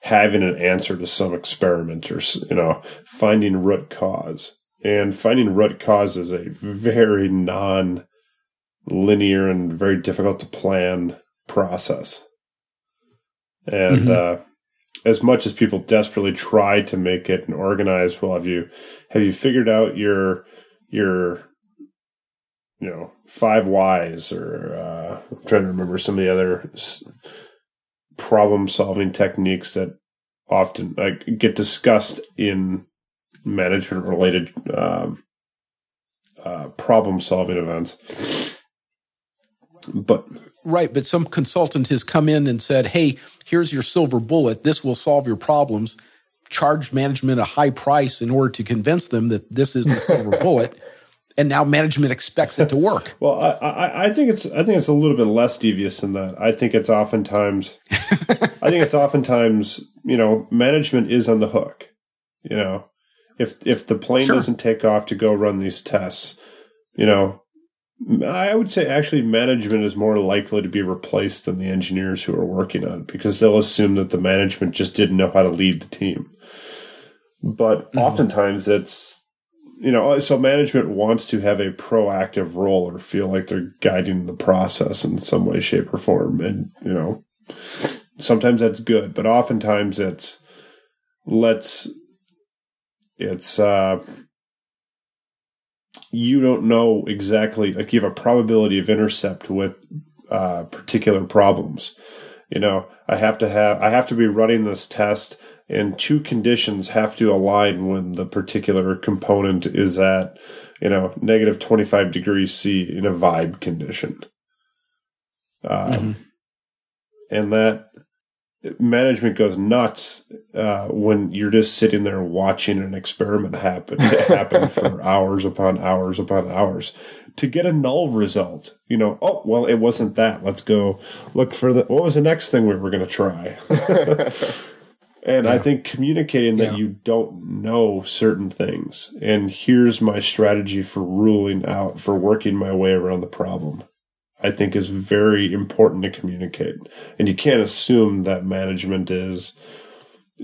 having an answer to some experiment or, you know, finding root cause. And finding root cause is a very non linear and very difficult to plan process. And mm-hmm. uh, as much as people desperately try to make it and organize, well, have you have you figured out your your you know five whys or uh, I'm trying to remember some of the other problem solving techniques that often like get discussed in management related um, uh, problem solving events. But right, but some consultant has come in and said, "Hey, here's your silver bullet. This will solve your problems." Charged management a high price in order to convince them that this is the silver bullet, and now management expects it to work. well, I, I, I, think it's I think it's a little bit less devious than that. I think it's oftentimes, I think it's oftentimes you know management is on the hook. You know, if if the plane sure. doesn't take off to go run these tests, you know, I would say actually management is more likely to be replaced than the engineers who are working on it because they'll assume that the management just didn't know how to lead the team. But mm-hmm. oftentimes it's you know, so management wants to have a proactive role or feel like they're guiding the process in some way, shape, or form. And, you know, sometimes that's good, but oftentimes it's let's it's uh, you don't know exactly like you have a probability of intercept with uh, particular problems. You know, I have to have I have to be running this test and two conditions have to align when the particular component is at, you know, negative 25 degrees C in a vibe condition. Um, mm-hmm. And that management goes nuts uh, when you're just sitting there watching an experiment happen happen for hours upon hours upon hours to get a null result. You know, oh well, it wasn't that. Let's go look for the what was the next thing we were going to try. and yeah. I think communicating that yeah. you don't know certain things and here's my strategy for ruling out for working my way around the problem I think is very important to communicate. And you can't assume that management is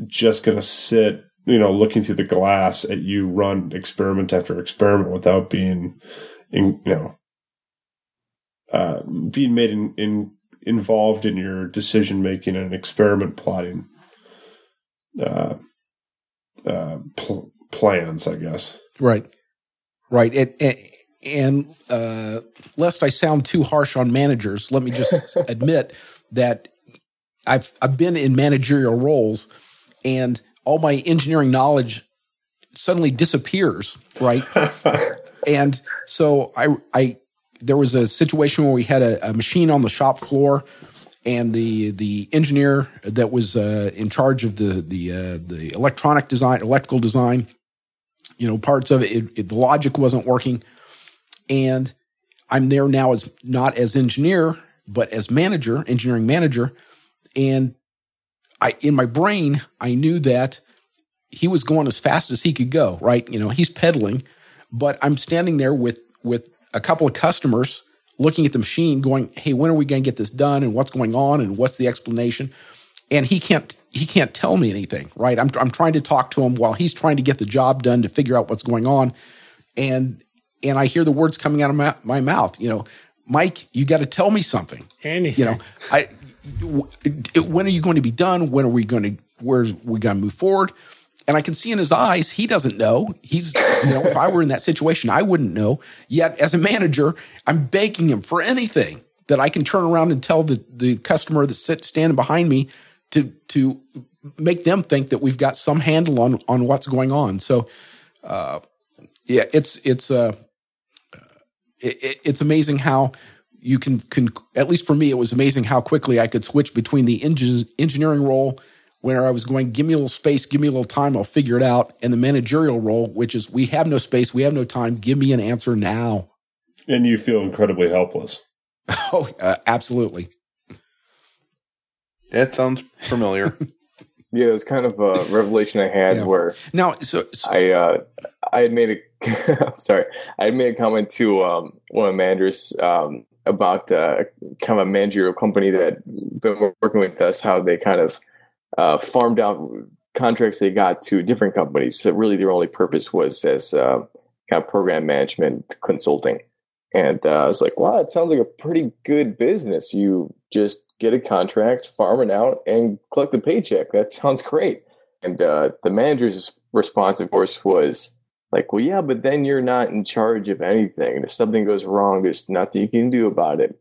just going to sit, you know, looking through the glass at you run experiment after experiment without being, in, you know, uh, being made in, in involved in your decision making and experiment plotting. Uh, uh, pl- plans, I guess. Right, right. It, it, and uh, lest I sound too harsh on managers, let me just admit that I've I've been in managerial roles, and all my engineering knowledge suddenly disappears. Right, and so I I there was a situation where we had a, a machine on the shop floor and the the engineer that was uh, in charge of the the uh, the electronic design, electrical design, you know, parts of it, it, it, the logic wasn't working, and I'm there now as not as engineer but as manager, engineering manager, and I in my brain I knew that he was going as fast as he could go. Right, you know, he's pedaling, but I'm standing there with with a couple of customers looking at the machine going hey when are we going to get this done and what's going on and what's the explanation? And he can't he can't tell me anything right? I'm, I'm trying to talk to him while he's trying to get the job done to figure out what's going on. And and i hear the words coming out of my, my mouth you know mike you got to tell me something. Anything. You know i when are you going to be done? When are we going to where's we going to move forward and I can see in his eyes, he doesn't know. He's, you know, if I were in that situation, I wouldn't know. Yet as a manager, I'm begging him for anything that I can turn around and tell the, the customer that's sit, standing behind me to, to make them think that we've got some handle on, on what's going on. So, uh, yeah, it's, it's, uh, it, it's amazing how you can, can, at least for me, it was amazing how quickly I could switch between the engineering role where I was going, give me a little space, give me a little time, I'll figure it out. And the managerial role, which is we have no space, we have no time, give me an answer now. And you feel incredibly helpless. Oh, uh, absolutely. That sounds familiar. yeah, it was kind of a revelation I had yeah. where now, so, so I uh, I had made a sorry, I had made a comment to um, one of the managers um, about uh, kind of a managerial company that's been working with us, how they kind of uh, farmed out contracts they got to different companies. So really, their only purpose was as uh, kind of program management consulting. And uh, I was like, wow, it sounds like a pretty good business. You just get a contract, farm it out, and collect the paycheck. That sounds great. And uh, the manager's response, of course, was like, well, yeah, but then you're not in charge of anything. And if something goes wrong, there's nothing you can do about it.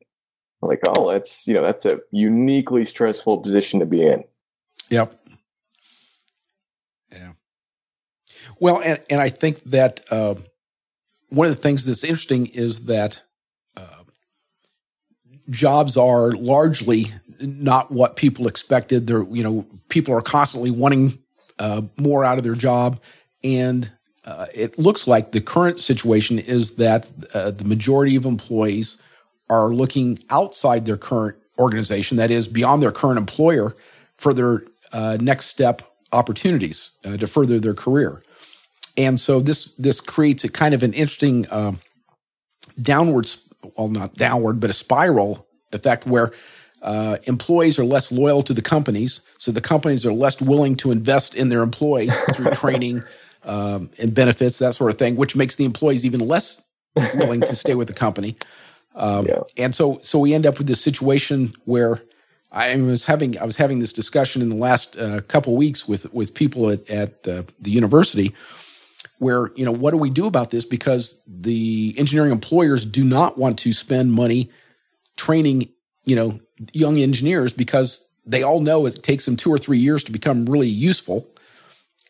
I'm like, oh, that's you know, that's a uniquely stressful position to be in. Yep. Yeah. Well, and, and I think that uh, one of the things that's interesting is that uh, jobs are largely not what people expected. They're, you know, people are constantly wanting uh, more out of their job. And uh, it looks like the current situation is that uh, the majority of employees are looking outside their current organization, that is, beyond their current employer, for their uh, next step opportunities uh, to further their career. And so this this creates a kind of an interesting uh, downward, well, not downward, but a spiral effect where uh, employees are less loyal to the companies, so the companies are less willing to invest in their employees through training um, and benefits, that sort of thing, which makes the employees even less willing to stay with the company. Um, yeah. And so, so we end up with this situation where I was having I was having this discussion in the last uh, couple weeks with with people at, at uh, the university, where you know what do we do about this? Because the engineering employers do not want to spend money training you know young engineers because they all know it takes them two or three years to become really useful,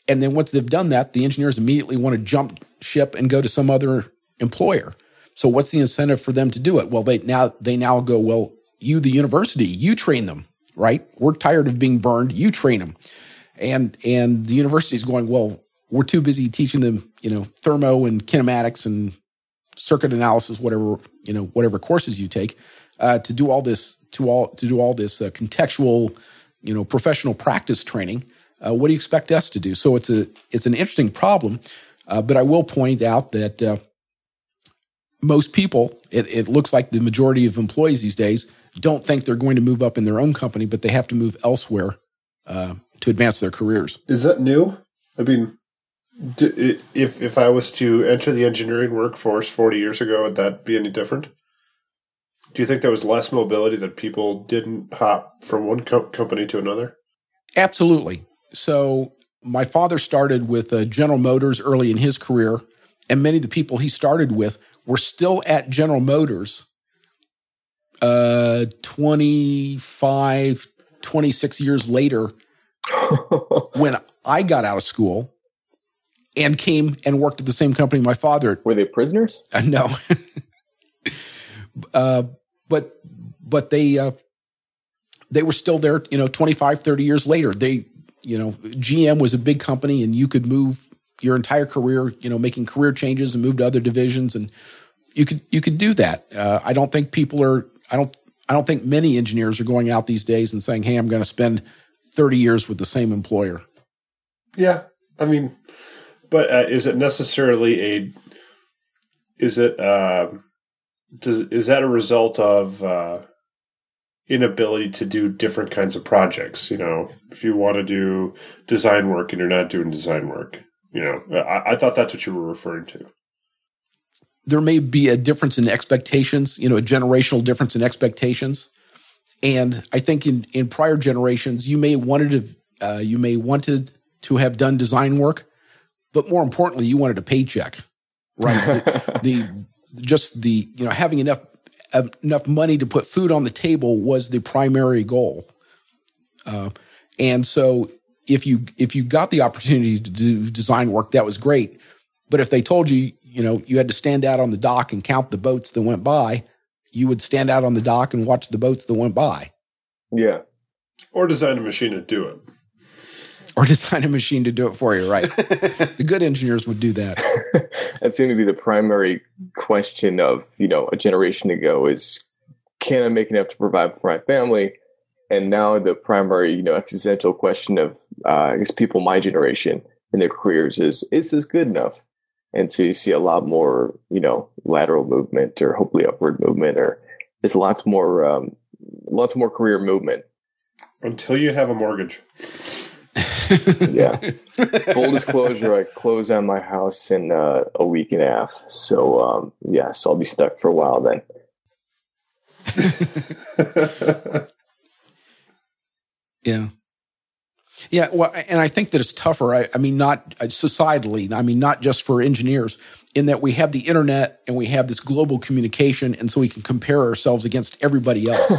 and then once they've done that, the engineers immediately want to jump ship and go to some other employer. So what's the incentive for them to do it? Well, they now they now go well you, the university, you train them, right? We're tired of being burned. You train them. And, and the university is going, well, we're too busy teaching them, you know, thermo and kinematics and circuit analysis, whatever, you know, whatever courses you take, uh, to do all this, to all, to do all this uh, contextual, you know, professional practice training. Uh, what do you expect us to do? So it's a, it's an interesting problem. Uh, but I will point out that, uh, most people, it, it looks like the majority of employees these days don't think they're going to move up in their own company, but they have to move elsewhere uh, to advance their careers. Is that new? I mean, if if I was to enter the engineering workforce forty years ago, would that be any different? Do you think there was less mobility that people didn't hop from one co- company to another? Absolutely, so my father started with uh, General Motors early in his career, and many of the people he started with were still at General Motors uh, 25, 26 years later when I got out of school and came and worked at the same company my father. Were they prisoners? Uh, no. uh, but but they uh, they were still there, you know, 25, 30 years later. They, you know, GM was a big company and you could move your entire career, you know, making career changes and move to other divisions and you could you could do that. Uh, I don't think people are I don't I don't think many engineers are going out these days and saying, "Hey, I'm going to spend 30 years with the same employer." Yeah, I mean, but uh, is it necessarily a? Is it uh, does is that a result of uh, inability to do different kinds of projects? You know, if you want to do design work and you're not doing design work, you know, I, I thought that's what you were referring to there may be a difference in expectations, you know, a generational difference in expectations. And I think in, in prior generations, you may wanted to, uh, you may wanted to have done design work, but more importantly, you wanted a paycheck, right? the, the, just the you know having enough uh, enough money to put food on the table was the primary goal. Uh, and so if you if you got the opportunity to do design work, that was great. But if they told you you know, you had to stand out on the dock and count the boats that went by, you would stand out on the dock and watch the boats that went by. Yeah. Or design a machine to do it. Or design a machine to do it for you, right? the good engineers would do that. that seemed to be the primary question of, you know, a generation ago is can I make enough to provide for my family? And now the primary, you know, existential question of uh, I guess people my generation in their careers is is this good enough? And so you see a lot more, you know, lateral movement or hopefully upward movement, or there's lots more, um, lots more career movement. Until you have a mortgage. yeah. Full disclosure, I close on my house in uh, a week and a half. So, um, yeah, so I'll be stuck for a while then. yeah. Yeah, well, and I think that it's tougher. I, I, mean, not uh, societally. I mean, not just for engineers, in that we have the internet and we have this global communication, and so we can compare ourselves against everybody else.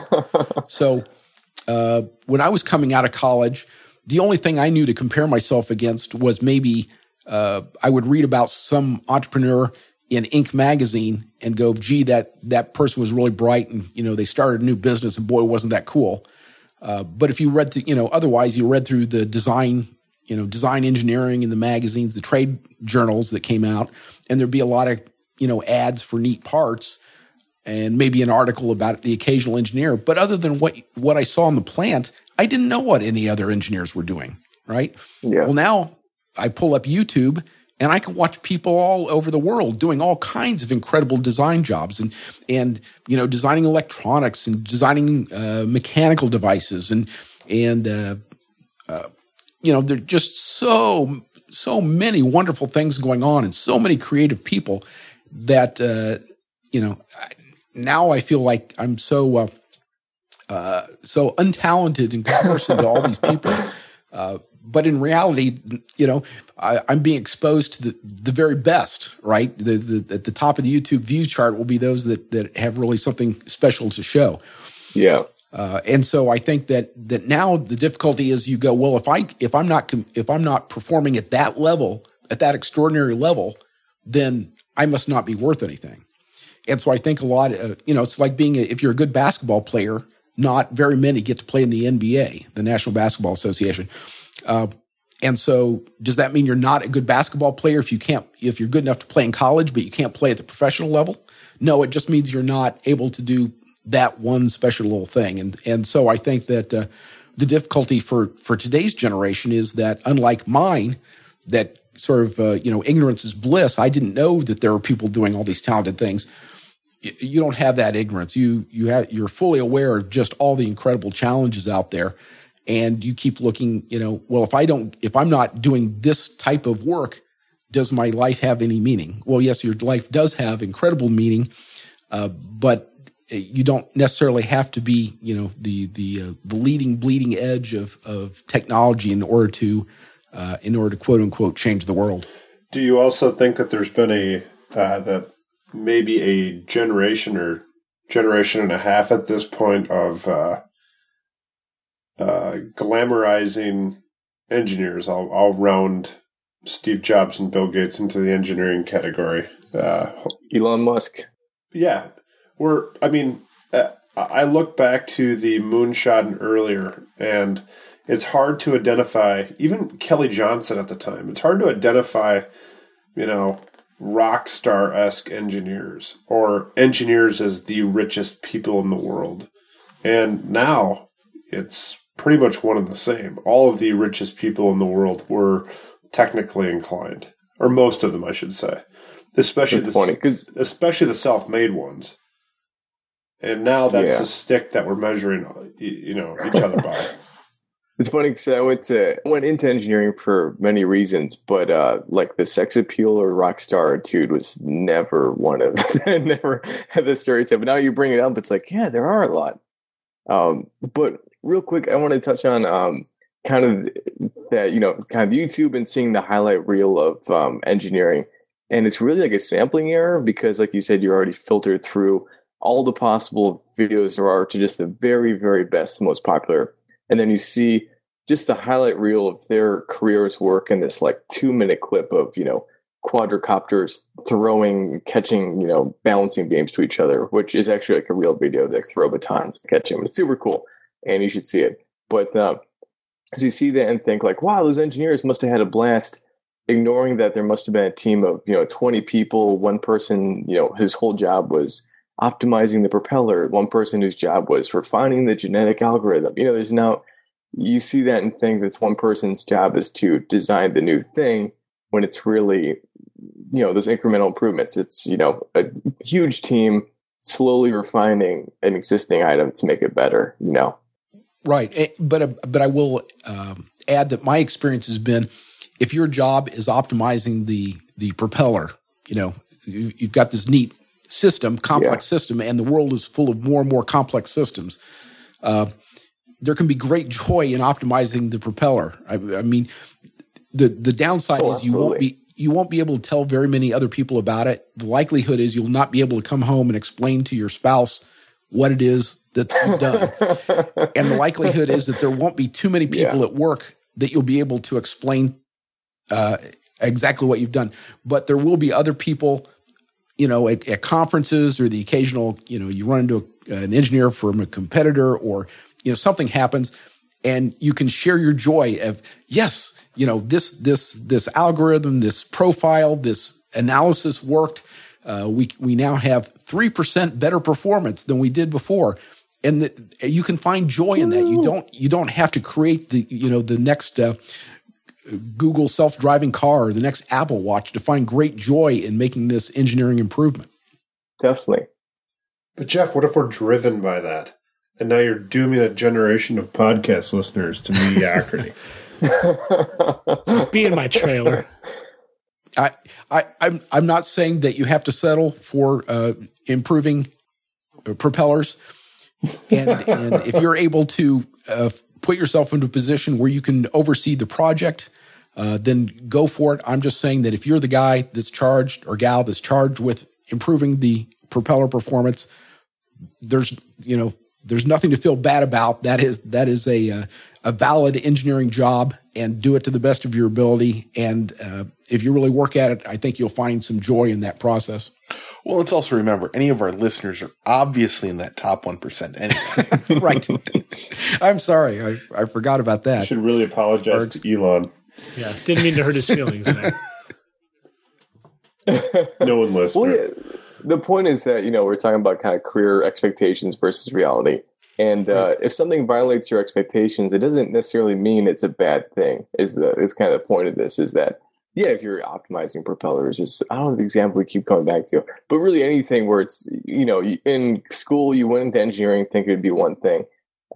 so, uh, when I was coming out of college, the only thing I knew to compare myself against was maybe uh, I would read about some entrepreneur in Inc. magazine and go, "Gee, that that person was really bright, and you know they started a new business, and boy, wasn't that cool." Uh, but if you read, you know, otherwise you read through the design, you know, design engineering in the magazines, the trade journals that came out, and there'd be a lot of, you know, ads for neat parts and maybe an article about the occasional engineer. But other than what what I saw in the plant, I didn't know what any other engineers were doing. Right. Yeah. Well, now I pull up YouTube and I can watch people all over the world doing all kinds of incredible design jobs and and you know designing electronics and designing uh, mechanical devices and and uh, uh, you know there's just so so many wonderful things going on and so many creative people that uh, you know now I feel like I'm so uh, uh, so untalented in comparison to all these people but in reality, you know, I, am being exposed to the, the very best, right? The, the, at the top of the YouTube view chart will be those that, that have really something special to show. Yeah. Uh, and so I think that that now the difficulty is you go well if I if I'm not if I'm not performing at that level at that extraordinary level then I must not be worth anything. And so I think a lot of, you know it's like being a, if you're a good basketball player not very many get to play in the NBA the National Basketball Association uh, and so, does that mean you're not a good basketball player if you can't, if you're good enough to play in college, but you can't play at the professional level? No, it just means you're not able to do that one special little thing. And and so, I think that uh, the difficulty for for today's generation is that, unlike mine, that sort of uh, you know ignorance is bliss. I didn't know that there were people doing all these talented things. You don't have that ignorance. You you have you're fully aware of just all the incredible challenges out there and you keep looking, you know, well, if I don't, if I'm not doing this type of work, does my life have any meaning? Well, yes, your life does have incredible meaning, uh, but you don't necessarily have to be, you know, the the uh, the leading bleeding edge of of technology in order to uh, in order to quote unquote change the world. Do you also think that there's been a uh, that maybe a generation or generation and a half at this point of uh, glamorizing engineers? I'll, I'll round Steve Jobs and Bill Gates into the engineering category. Uh, Elon Musk. Yeah, we're. I mean, uh, I look back to the moonshot and earlier, and it's hard to identify. Even Kelly Johnson at the time, it's hard to identify. You know, rock star esque engineers or engineers as the richest people in the world, and now it's pretty much one and the same. All of the richest people in the world were technically inclined, or most of them, I should say. Especially That's the, funny especially the self-made ones. And now that's Yeah. the stick that we're measuring, you you know, each other by. It's funny because I went to went into engineering for many reasons, but uh, like the sex appeal or rock star attitude was never one of never had the stereotype. But now you bring it up, it's like yeah, there are a lot. Um, but real quick, I want to touch on um, kind of that you know kind of YouTube and seeing the highlight reel of um, engineering, and it's really like a sampling error because, like you said, you're already filtered through all the possible videos there are to just the very very best, the most popular. And then you see just the highlight reel of their careers work in this like two minute clip of you know quadricopters throwing catching you know balancing beams to each other which is actually like a real video they throw batons and catch them it's super cool and you should see it. But um, so you see that and think like wow those engineers must have had a blast ignoring that there must have been a team of you know 20 people. One person you know his whole job was optimizing the propeller. One person whose job was refining the genetic algorithm. You know there's now you see that and think that's one person's job is to design the new thing when it's really you know those incremental improvements. It's you know a huge team slowly refining an existing item to make it better you know Right, Eh, but uh, but I will um, add that my experience has been if your job is optimizing the the propeller, you know, you, you've got this neat system, complex system, and the world is full of more and more complex systems. Uh, there can be great joy in optimizing the propeller. I, I mean, the the downside Oh, is you won't be you won't be able to tell very many other people about it. The likelihood is you'll not be able to come home and explain to your spouse what it is that you've done. and the likelihood is that there won't be too many people Yeah. at work that you'll be able to explain uh, exactly what you've done. But there will be other people, you know, at, at conferences or the occasional, you know, you run into a, an engineer from a competitor or, you know, something happens and you can share your joy of, yes, you know, this, this, this algorithm, this profile, this analysis worked. Uh, we, we now have 3% better performance than we did before and the, you can find joy in that. You don't you don't have to create the you know the next uh, Google self driving car or the next Apple Watch to find great joy in making this engineering improvement. definitely But Jeff, what if we're driven by that? And now you're dooming a generation of podcast listeners to mediocrity. Be in my trailer. I, I I'm I'm not saying that you have to settle for uh, improving uh, propellers, and and if you're able to uh, put yourself into a position where you can oversee the project, uh, then go for it. I'm just saying that if you're the guy that's charged or gal that's charged with improving the propeller performance, there's you know there's nothing to feel bad about. That is that is a uh, a valid engineering job, and do it to the best of your ability. And uh, if you really work at it, I think you'll find some joy in that process. Well, let's also remember any of our listeners are obviously in that top 1% anyway. right. I'm sorry, I, I forgot about I that. should really apologize to Elon. Yeah, didn't mean to hurt his feelings, man. No one listening. Well, yeah, the point is that you know we're talking about kind of career expectations versus reality, and uh, if something violates your expectations, it doesn't necessarily mean it's a bad thing. Is the is kind of the point of this? Is that yeah, if you're optimizing propellers, is I don't know the example we keep coming back to, but really anything where it's you know in school you went into engineering thinking it'd be one thing.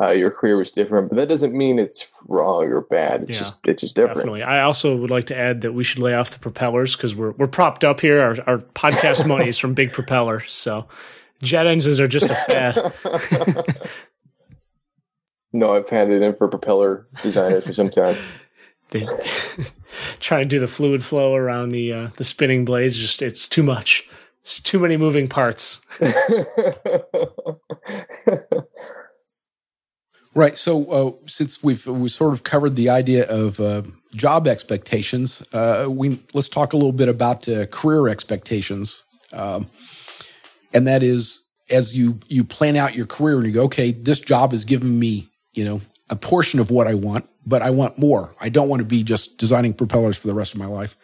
Uh, your career was different, but that doesn't mean it's wrong or bad. It's Yeah, just it's just different. Definitely. I also would like to add that we should lay off the propellers because we're we're propped up here. Our, our podcast money is from big propeller. So jet engines are just a fad. no, I've had it in for propeller designers for some time. They try to do the fluid flow around the uh, the spinning blades. Just it's too much. It's too many moving parts. right. So uh, since we've we sort of covered the idea of uh, job expectations, uh, we let's talk a little bit about uh, career expectations, um, and that is as you you plan out your career and you go, okay, this job is giving me you know a portion of what I want, but I want more. I don't want to be just designing propellers for the rest of my life.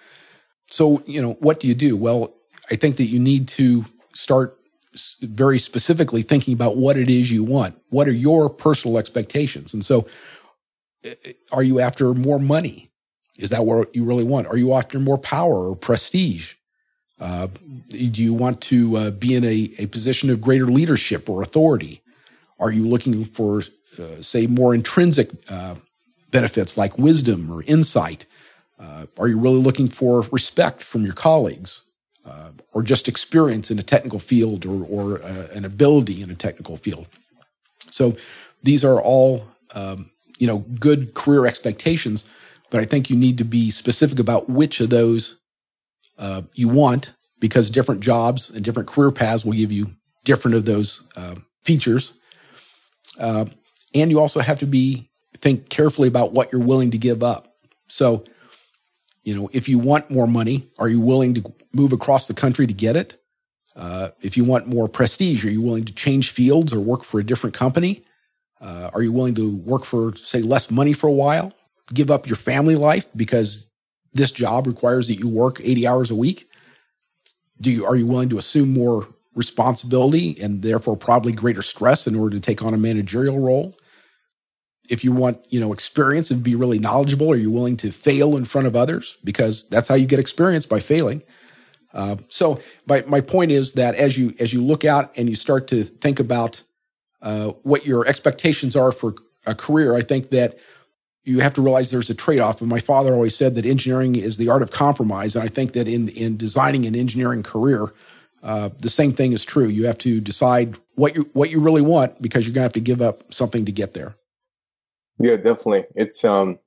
So you know what do you do? Well, I think that you need to start very specifically thinking about what it is you want. What are your personal expectations? And so, are you after more money? Is that what you really want? Are you after more power or prestige? Uh, do you want to uh, be in a, a position of greater leadership or authority? Are you looking for, uh, say, more intrinsic uh, benefits like wisdom or insight? Uh, are you really looking for respect from your colleagues? uh, or just experience in a technical field or, or uh, an ability in a technical field. So these are all um, you know good career expectations, but I think you need to be specific about which of those you want because different jobs and different career paths will give you different of those uh, features. Uh, and you also have to be think carefully about what you're willing to give up. So you know, if you want more money, are you willing to move across the country to get it? Uh, if you want more prestige, are you willing to change fields or work for a different company? Uh, are you willing to work for, say, less money for a while? Give up your family life because this job requires that you work 80 hours a week? Do you, are you willing to assume more responsibility and therefore probably greater stress in order to take on a managerial role? If you want, you know, experience and be really knowledgeable, are you willing to fail in front of others? Because that's how you get experience by failing. Uh, so my, my point is that as you as you look out and you start to think about uh, what your expectations are for a career, I think that you have to realize there's a trade-off. And my father always said that engineering is the art of compromise. And I think that in in designing an engineering career, uh, the same thing is true. You have to decide what you what you really want because you're going to have to give up something to get there. Yeah, definitely. It's um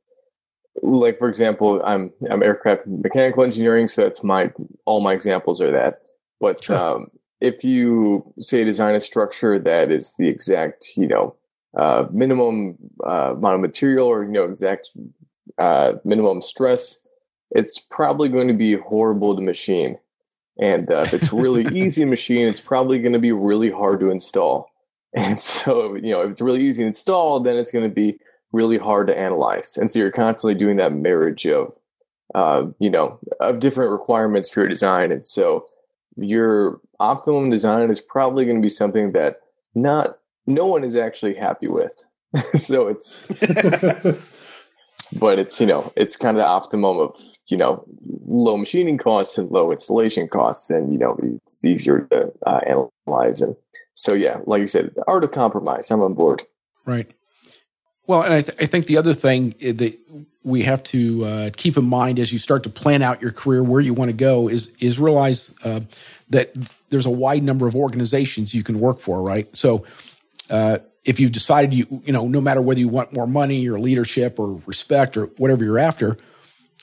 like for example, I'm I'm aircraft mechanical engineering, so that's my all my examples are that. But sure. um, if you say design a structure that is the exact, you know, uh, minimum uh, amount of material or you know exact uh, minimum stress, it's probably going to be horrible to machine. And uh, if it's really easy to machine, it's probably going to be really hard to install. And so, you know, if it's really easy to install, then it's going to be really hard to analyze. And so you're constantly doing that marriage of, uh, you know, of different requirements for your design. And so your optimum design is probably going to be something that not no one is actually happy with. so it's, but it's you know it's kind of the optimum of you know low machining costs and low installation costs, and you know it's easier to uh, analyze. And so yeah, like you said, the art of compromise. I'm on board. Right. Well, and I, th- I, think the other thing that we have to uh, keep in mind as you start to plan out your career where you want to go is is realize uh, that there's a wide number of organizations you can work for, right? So, uh, if you've decided you you know no matter whether you want more money or leadership or respect or whatever you're after,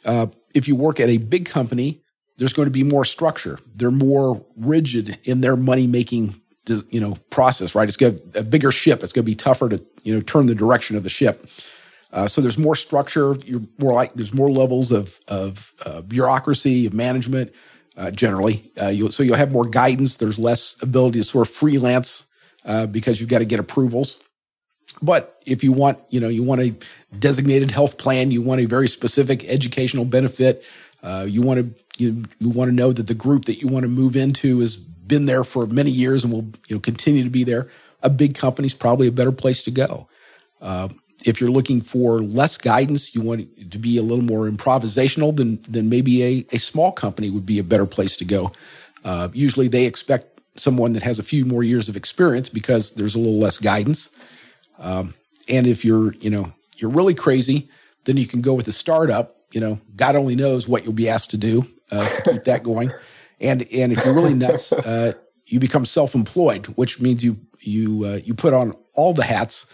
uh, if you work at a big company, there's going to be more structure. They're more rigid in their money making you know process, right? It's got a bigger ship. It's going to be tougher to you know turn the direction of the ship. Uh, so there's more structure. You're more like there's more levels of of uh, bureaucracy of management. Uh, generally, uh, you'll, so you'll have more guidance. There's less ability to sort of freelance uh, because you've got to get approvals. But if you want, you know, you want a designated health plan, you want a very specific educational benefit. Uh, you want to you, you want to know that the group that you want to move into has been there for many years and will you know continue to be there a big company is probably a better place to go. Uh, if you're looking for less guidance, you want to be a little more improvisational, then then maybe a, a small company would be a better place to go. Uh, usually, they expect someone that has a few more years of experience because there's a little less guidance. Um, and if you're you know you're really crazy, then you can go with a startup. You know, God only knows what you'll be asked to do uh, to keep that going. And and if you're really nuts, uh, you become self-employed, which means you you uh, you put on all the hats.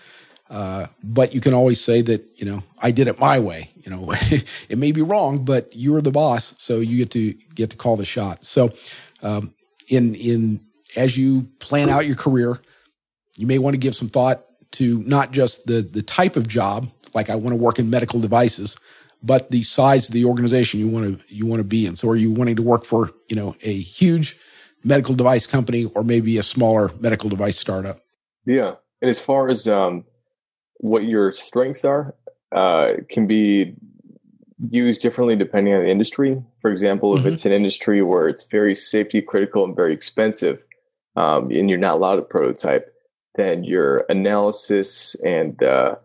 Uh, but you can always say that you know I did it my way. You know, it may be wrong, but you're the boss, so you get to get to call the shot. So, um, in in as you plan out your career, you may want to give some thought to not just the the type of job, like I want to work in medical devices, but the size of the organization you want to you want to be in. So, are you wanting to work for you know a huge medical device company or maybe a smaller medical device startup? Yeah, and as far as um, what your strengths are, uh, can be used differently depending on the industry. For example, if mm-hmm. it's an industry where it's very safety critical and very expensive, um, and you're not allowed to prototype, then your analysis and uh,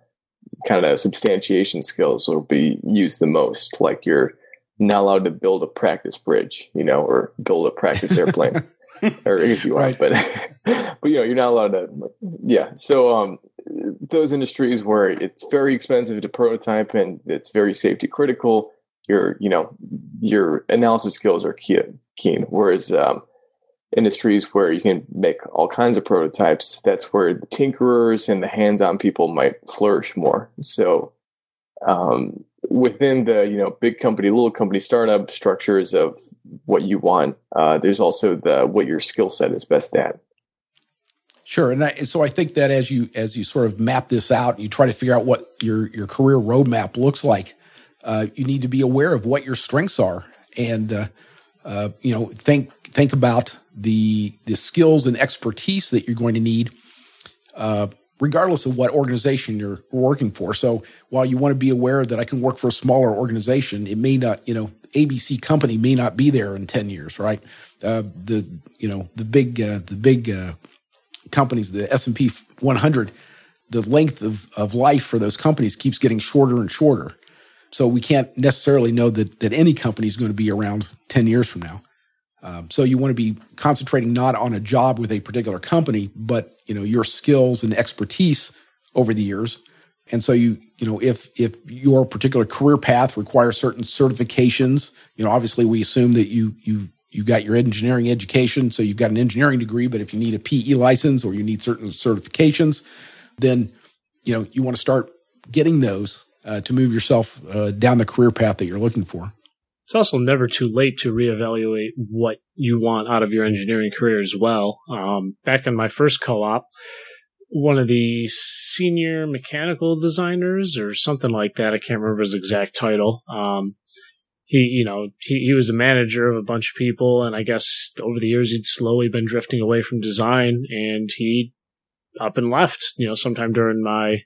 kind of substantiation skills will be used the most. Like you're not allowed to build a practice bridge, you know, or build a practice airplane. or I guess you are, right. but but you know, you're not allowed to. Yeah, so um, those industries where it's very expensive to prototype and it's very safety critical, your you know your analysis skills are keen. keen. Whereas um, industries where you can make all kinds of prototypes, that's where the tinkerers and the hands-on people might flourish more. So um, within the you know big company, little company, startup structures of what you want, uh, there's also the what your skill set is best at. Sure, and I, so I think that as you as you sort of map this out, you try to figure out what your your career roadmap looks like. Uh, you need to be aware of what your strengths are, and uh, uh, you know think think about the the skills and expertise that you're going to need, uh, regardless of what organization you're working for. So while you want to be aware that I can work for a smaller organization, it may not, you know, ABC company may not be there in ten years, right? Uh, the you know the big uh, the big uh, companies, the S and P 100, the length of of life for those companies keeps getting shorter and shorter. So we can't necessarily know that that any company is going to be around ten years from now. Um, so you want to be concentrating not on a job with a particular company, but you know your skills and expertise over the years. And so you you know if if your particular career path requires certain certifications, you know obviously we assume that you you you got your engineering education, so you've got an engineering degree. But if you need a PE license or you need certain certifications, then you know you want to start getting those uh, to move yourself uh, down the career path that you're looking for. It's also never too late to reevaluate what you want out of your engineering career as well. Um, back in my first co-op, one of the senior mechanical designers or something like that, I can't remember his exact title. Um, he, you know, he, he was a manager of a bunch of people, and I guess over the years he'd slowly been drifting away from design, and he up and left, you know, sometime during my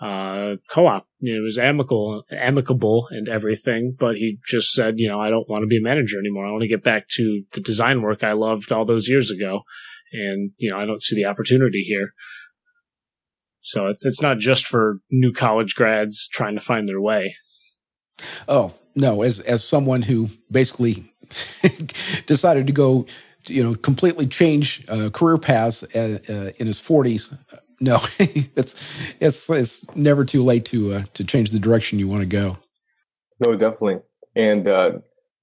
uh, co-op. You know, it was amicable, amicable and everything, but he just said, you know, I don't want to be a manager anymore. I want to get back to the design work I loved all those years ago. And, you know, I don't see the opportunity here. So it's, not just for new college grads trying to find their way. Oh, no, as, as someone who basically decided to go, you know, completely change uh, career paths uh, uh, in his 40s, no, it's it's it's never too late to uh, to change the direction you want to go. No, definitely. And uh,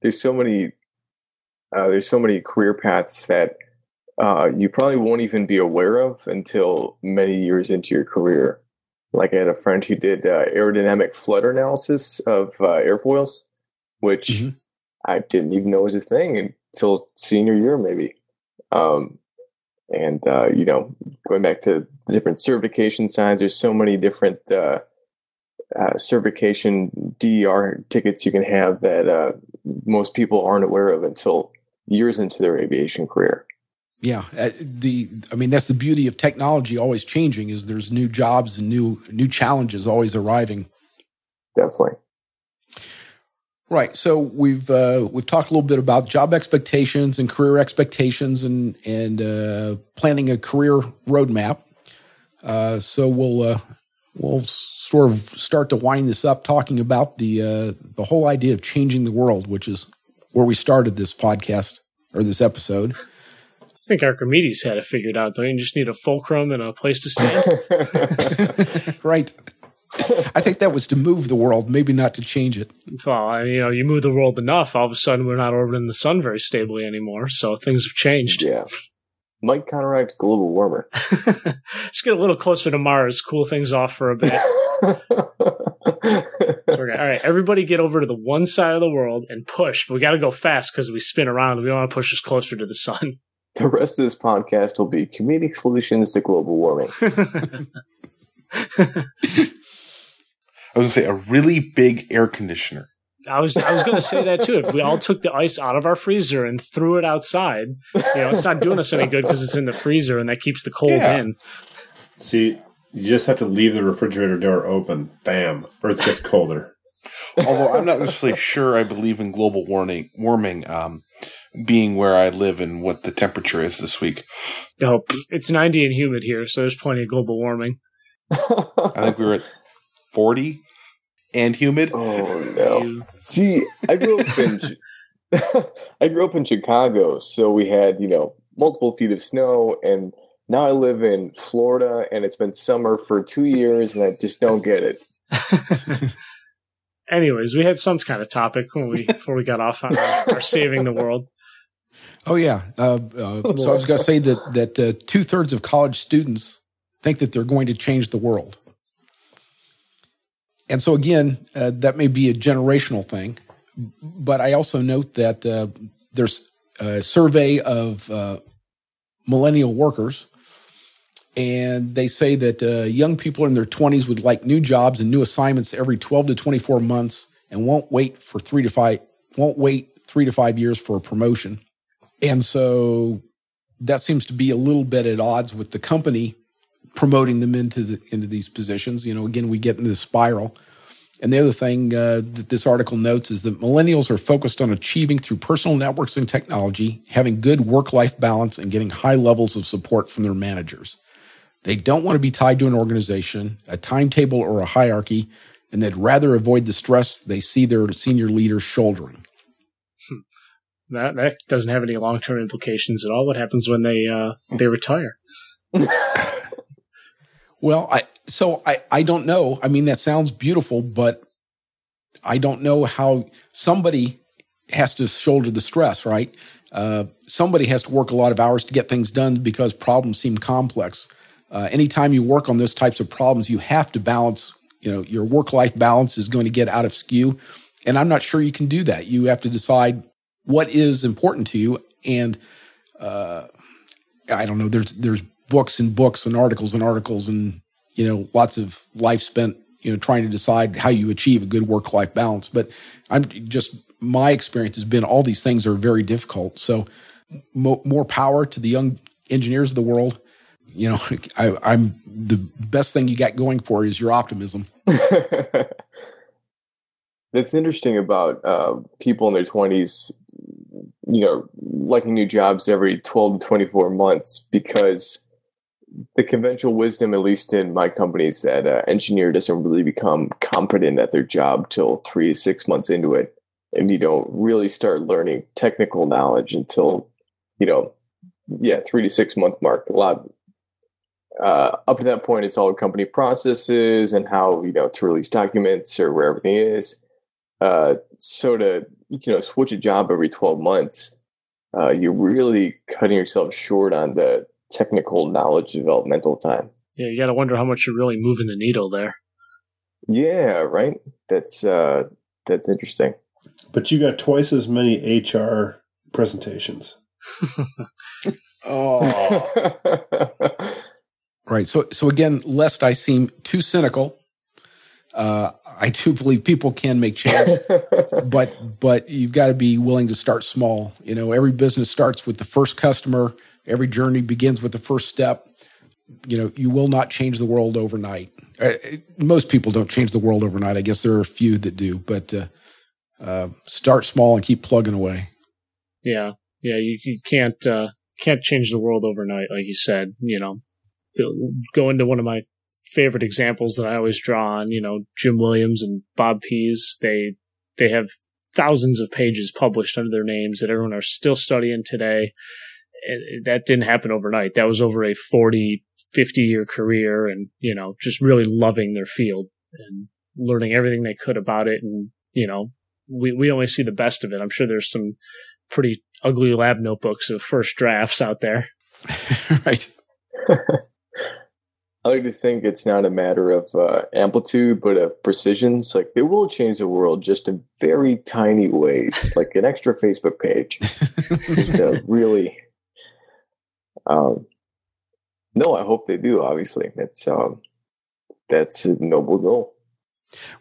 there's so many uh, there's so many career paths that uh, you probably won't even be aware of until many years into your career. Like I had a friend who did uh, aerodynamic flutter analysis of uh, airfoils, which mm-hmm. I didn't even know was a thing until senior year, maybe. Um, and uh, you know going back to different certification signs there's so many different uh, uh, certification DER tickets you can have that uh, most people aren't aware of until years into their aviation career yeah uh, the i mean that's the beauty of technology always changing is there's new jobs and new new challenges always arriving definitely Right. So we've uh, we've talked a little bit about job expectations and career expectations and and uh, planning a career roadmap. Uh, so we'll uh, we'll sort of start to wind this up, talking about the uh, the whole idea of changing the world, which is where we started this podcast or this episode. I think Archimedes had it figured out. Don't you just need a fulcrum and a place to stand? right. I think that was to move the world, maybe not to change it. Well, you know, you move the world enough, all of a sudden we're not orbiting the sun very stably anymore. So things have changed. Yeah. Might counteract global warmer. Let's get a little closer to Mars, cool things off for a bit. So we're gonna, all right, everybody get over to the one side of the world and push. But we got to go fast because we spin around. We don't want to push us closer to the sun. the rest of this podcast will be comedic solutions to global warming. I was gonna say a really big air conditioner. I was I was going to say that too. If we all took the ice out of our freezer and threw it outside, you know, it's not doing us any good because it's in the freezer and that keeps the cold Yeah. in. See, you just have to leave the refrigerator door open. Bam. Earth gets colder. Although I'm not necessarily sure I believe in global warming, warming um, being where I live and what the temperature is this week. Oh, pff, it's 90 and humid here, so there's plenty of global warming. I think we were at 40 and humid. oh no! See, I grew up in Chi- I grew up in Chicago, so we had you know multiple feet of snow, and now I live in Florida, and it's been summer for two years, and I just don't get it. Anyways, we had some kind of topic when we before we got off on our, our saving the world. Oh yeah. Uh, uh, so I was going to say that that uh, two thirds of college students think that they're going to change the world, and so again, uh, that may be a generational thing, but I also note that uh, there's a survey of uh, millennial workers, and they say that uh, young people in their 20s would like new jobs and new assignments every 12 to 24 months, and won't wait for three to five won't wait three to five years for a promotion. And so that seems to be a little bit at odds with the company promoting them into the into these positions. You know, again, we get in this spiral. And the other thing uh, that this article notes is that millennials are focused on achieving through personal networks and technology, having good work life balance, and getting high levels of support from their managers. They don't want to be tied to an organization, a timetable, or a hierarchy, and they'd rather avoid the stress they see their senior leaders shouldering. That that doesn't have any long term implications at all. What happens when they uh, they retire? Well, I so I I don't know. I mean, that sounds beautiful, but I don't know how somebody has to shoulder the stress, right? Uh, somebody has to work a lot of hours to get things done because problems seem complex. Uh, anytime you work on those types of problems, you have to balance. You know, your work life balance is going to get out of skew, and I'm not sure you can do that. You have to decide what is important to you, and uh, I don't know. There's there's books and books and articles and articles and you know lots of life spent you know trying to decide how you achieve a good work life balance. But I'm just my experience has been all these things are very difficult. So mo- more power to the young engineers of the world. You know, I, I'm the best thing you got going for is your optimism. That's interesting about uh, people in their twenties, you know, liking new jobs every twelve to twenty four months because the conventional wisdom, at least in my company, is that uh, engineer doesn't really become competent at their job till three to six months into it, and you don't really start learning technical knowledge until you know, yeah, three to six month mark. A lot. Uh, up to that point, it's all company processes and how you know to release documents or where everything is. Uh, so to you know switch a job every 12 months uh, you're really cutting yourself short on the technical knowledge developmental time Yeah, you got to wonder how much you're really moving the needle there. yeah right that's uh that's interesting But you got twice as many HR presentations. Oh, Right. So so again, lest I seem too cynical, uh, I do believe people can make change. but but you've got to be willing to start small. You know, every business starts with the first customer. Every journey begins with the first step. You know, you will not change the world overnight. Uh, most people don't change the world overnight. I guess there are a few that do, but uh, uh, start small and keep plugging away. Yeah, yeah, you, you can't uh, can't change the world overnight, like you said. You know, go into one of my favorite examples that I always draw on. You know, Jim Williams and Bob Pease. They they have thousands of pages published under their names that everyone are still studying today. And that didn't happen overnight. That was over a 40, 50 year career and, you know, just really loving their field and learning everything they could about it. And, you know, we, we only see the best of it. I'm sure there's some pretty ugly lab notebooks of first drafts out there. right. I like to think it's not a matter of uh, amplitude, but of precision. It's like it will change the world just in very tiny ways, like an extra Facebook page. just to really, um, no, I hope they do. Obviously, that's um, that's a noble goal.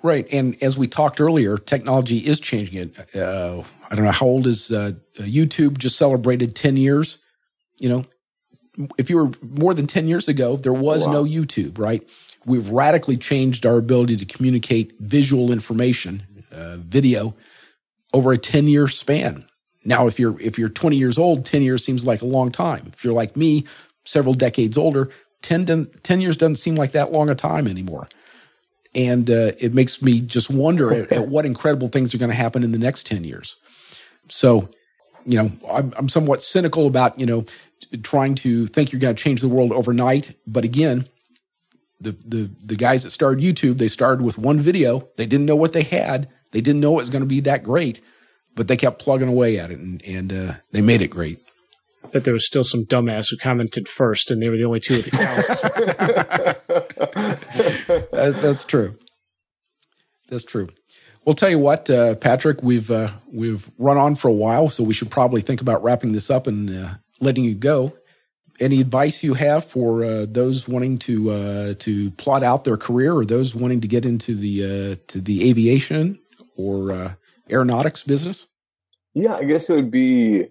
Right, and as we talked earlier, technology is changing it. Uh, I don't know how old is uh, YouTube? Just celebrated ten years. You know, if you were more than 10 years ago, there was wow. no YouTube, right? We've radically changed our ability to communicate visual information, uh, video over a 10 year span. Now, if you're, if you're 20 years old, 10 years seems like a long time. If you're like me, several decades older, 10, 10 years doesn't seem like that long a time anymore. And uh, it makes me just wonder at, at what incredible things are going to happen in the next 10 years. So, you know, I'm, I'm somewhat cynical about, you know, trying to think you're going to change the world overnight. But again, the, the, the guys that started YouTube, they started with one video. They didn't know what they had. They didn't know it was going to be that great, but they kept plugging away at it and, and uh, they made it great. That there was still some dumbass who commented first, and they were the only two with accounts. that, that's true. That's true. We'll tell you what, uh, Patrick, we've uh, we've run on for a while, so we should probably think about wrapping this up and uh, letting you go. Any advice you have for uh, those wanting to uh, to plot out their career, or those wanting to get into the uh, to the aviation or uh, aeronautics business? Yeah, I guess it would be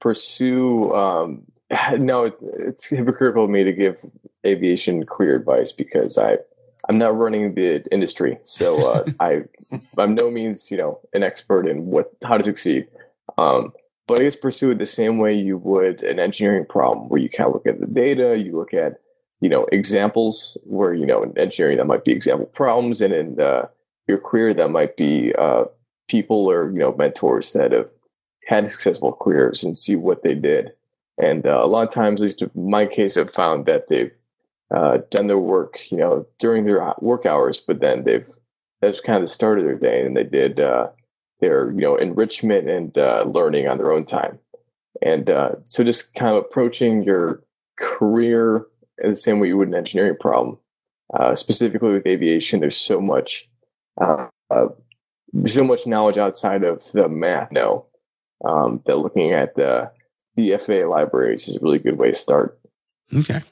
pursue. Um, no, it, it's hypocritical of me to give aviation career advice because I I'm not running the industry, so uh, I I'm no means you know an expert in what how to succeed. Um, but I guess pursue it the same way you would an engineering problem, where you kind of look at the data, you look at you know examples where you know in engineering that might be example problems, and in uh, your career that might be uh, people or you know mentors that have had successful careers and see what they did. And uh, a lot of times, at least in my case, I've found that they've uh, done their work, you know, during their work hours, but then they've that's kind of the start of their day, and they did uh, their you know enrichment and uh, learning on their own time and uh, so just kind of approaching your career in the same way you would an engineering problem uh, specifically with aviation there's so much so much knowledge outside of the math now um, that looking at the the FAA libraries is a really good way to start okay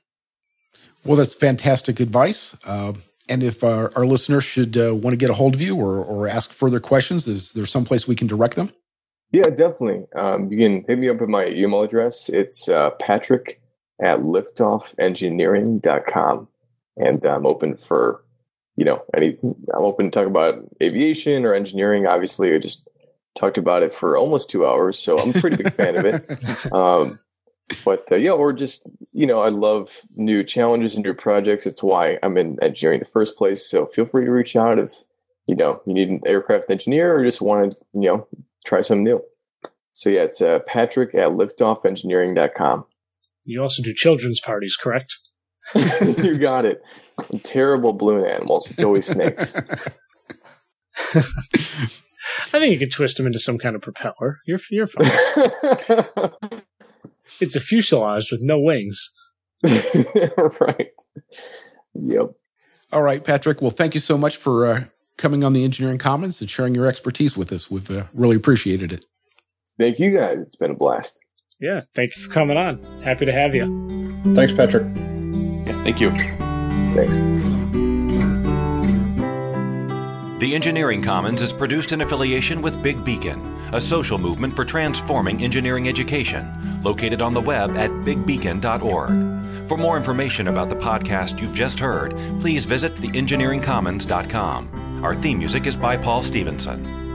well that's fantastic advice uh, and if our, our listeners should uh, want to get a hold of you or, or ask further questions, is there some place we can direct them? Yeah, definitely. Um, you can hit me up at my email address. It's uh, patrick at liftoffengineering.com. And I'm open for, you know, any, I'm open to talk about aviation or engineering. Obviously, I just talked about it for almost two hours. So I'm a pretty big fan of it. Um, but uh, yeah, or just you know, I love new challenges and new projects. It's why I'm in engineering in the first place. So feel free to reach out if you know you need an aircraft engineer or just want to you know try something new. So yeah, it's uh, Patrick at liftoffengineering.com. You also do children's parties, correct? you got it. Terrible balloon animals. It's always snakes. I think you could twist them into some kind of propeller. You're you're fine. It's a fuselage with no wings. right. Yep. All right, Patrick. Well, thank you so much for uh, coming on the Engineering Commons and sharing your expertise with us. We've uh, really appreciated it. Thank you, guys. It's been a blast. Yeah. Thank you for coming on. Happy to have you. Thanks, Patrick. Yeah. Thank you. Thanks. The Engineering Commons is produced in affiliation with Big Beacon, a social movement for transforming engineering education, located on the web at bigbeacon.org. For more information about the podcast you've just heard, please visit theengineeringcommons.com. Our theme music is by Paul Stevenson.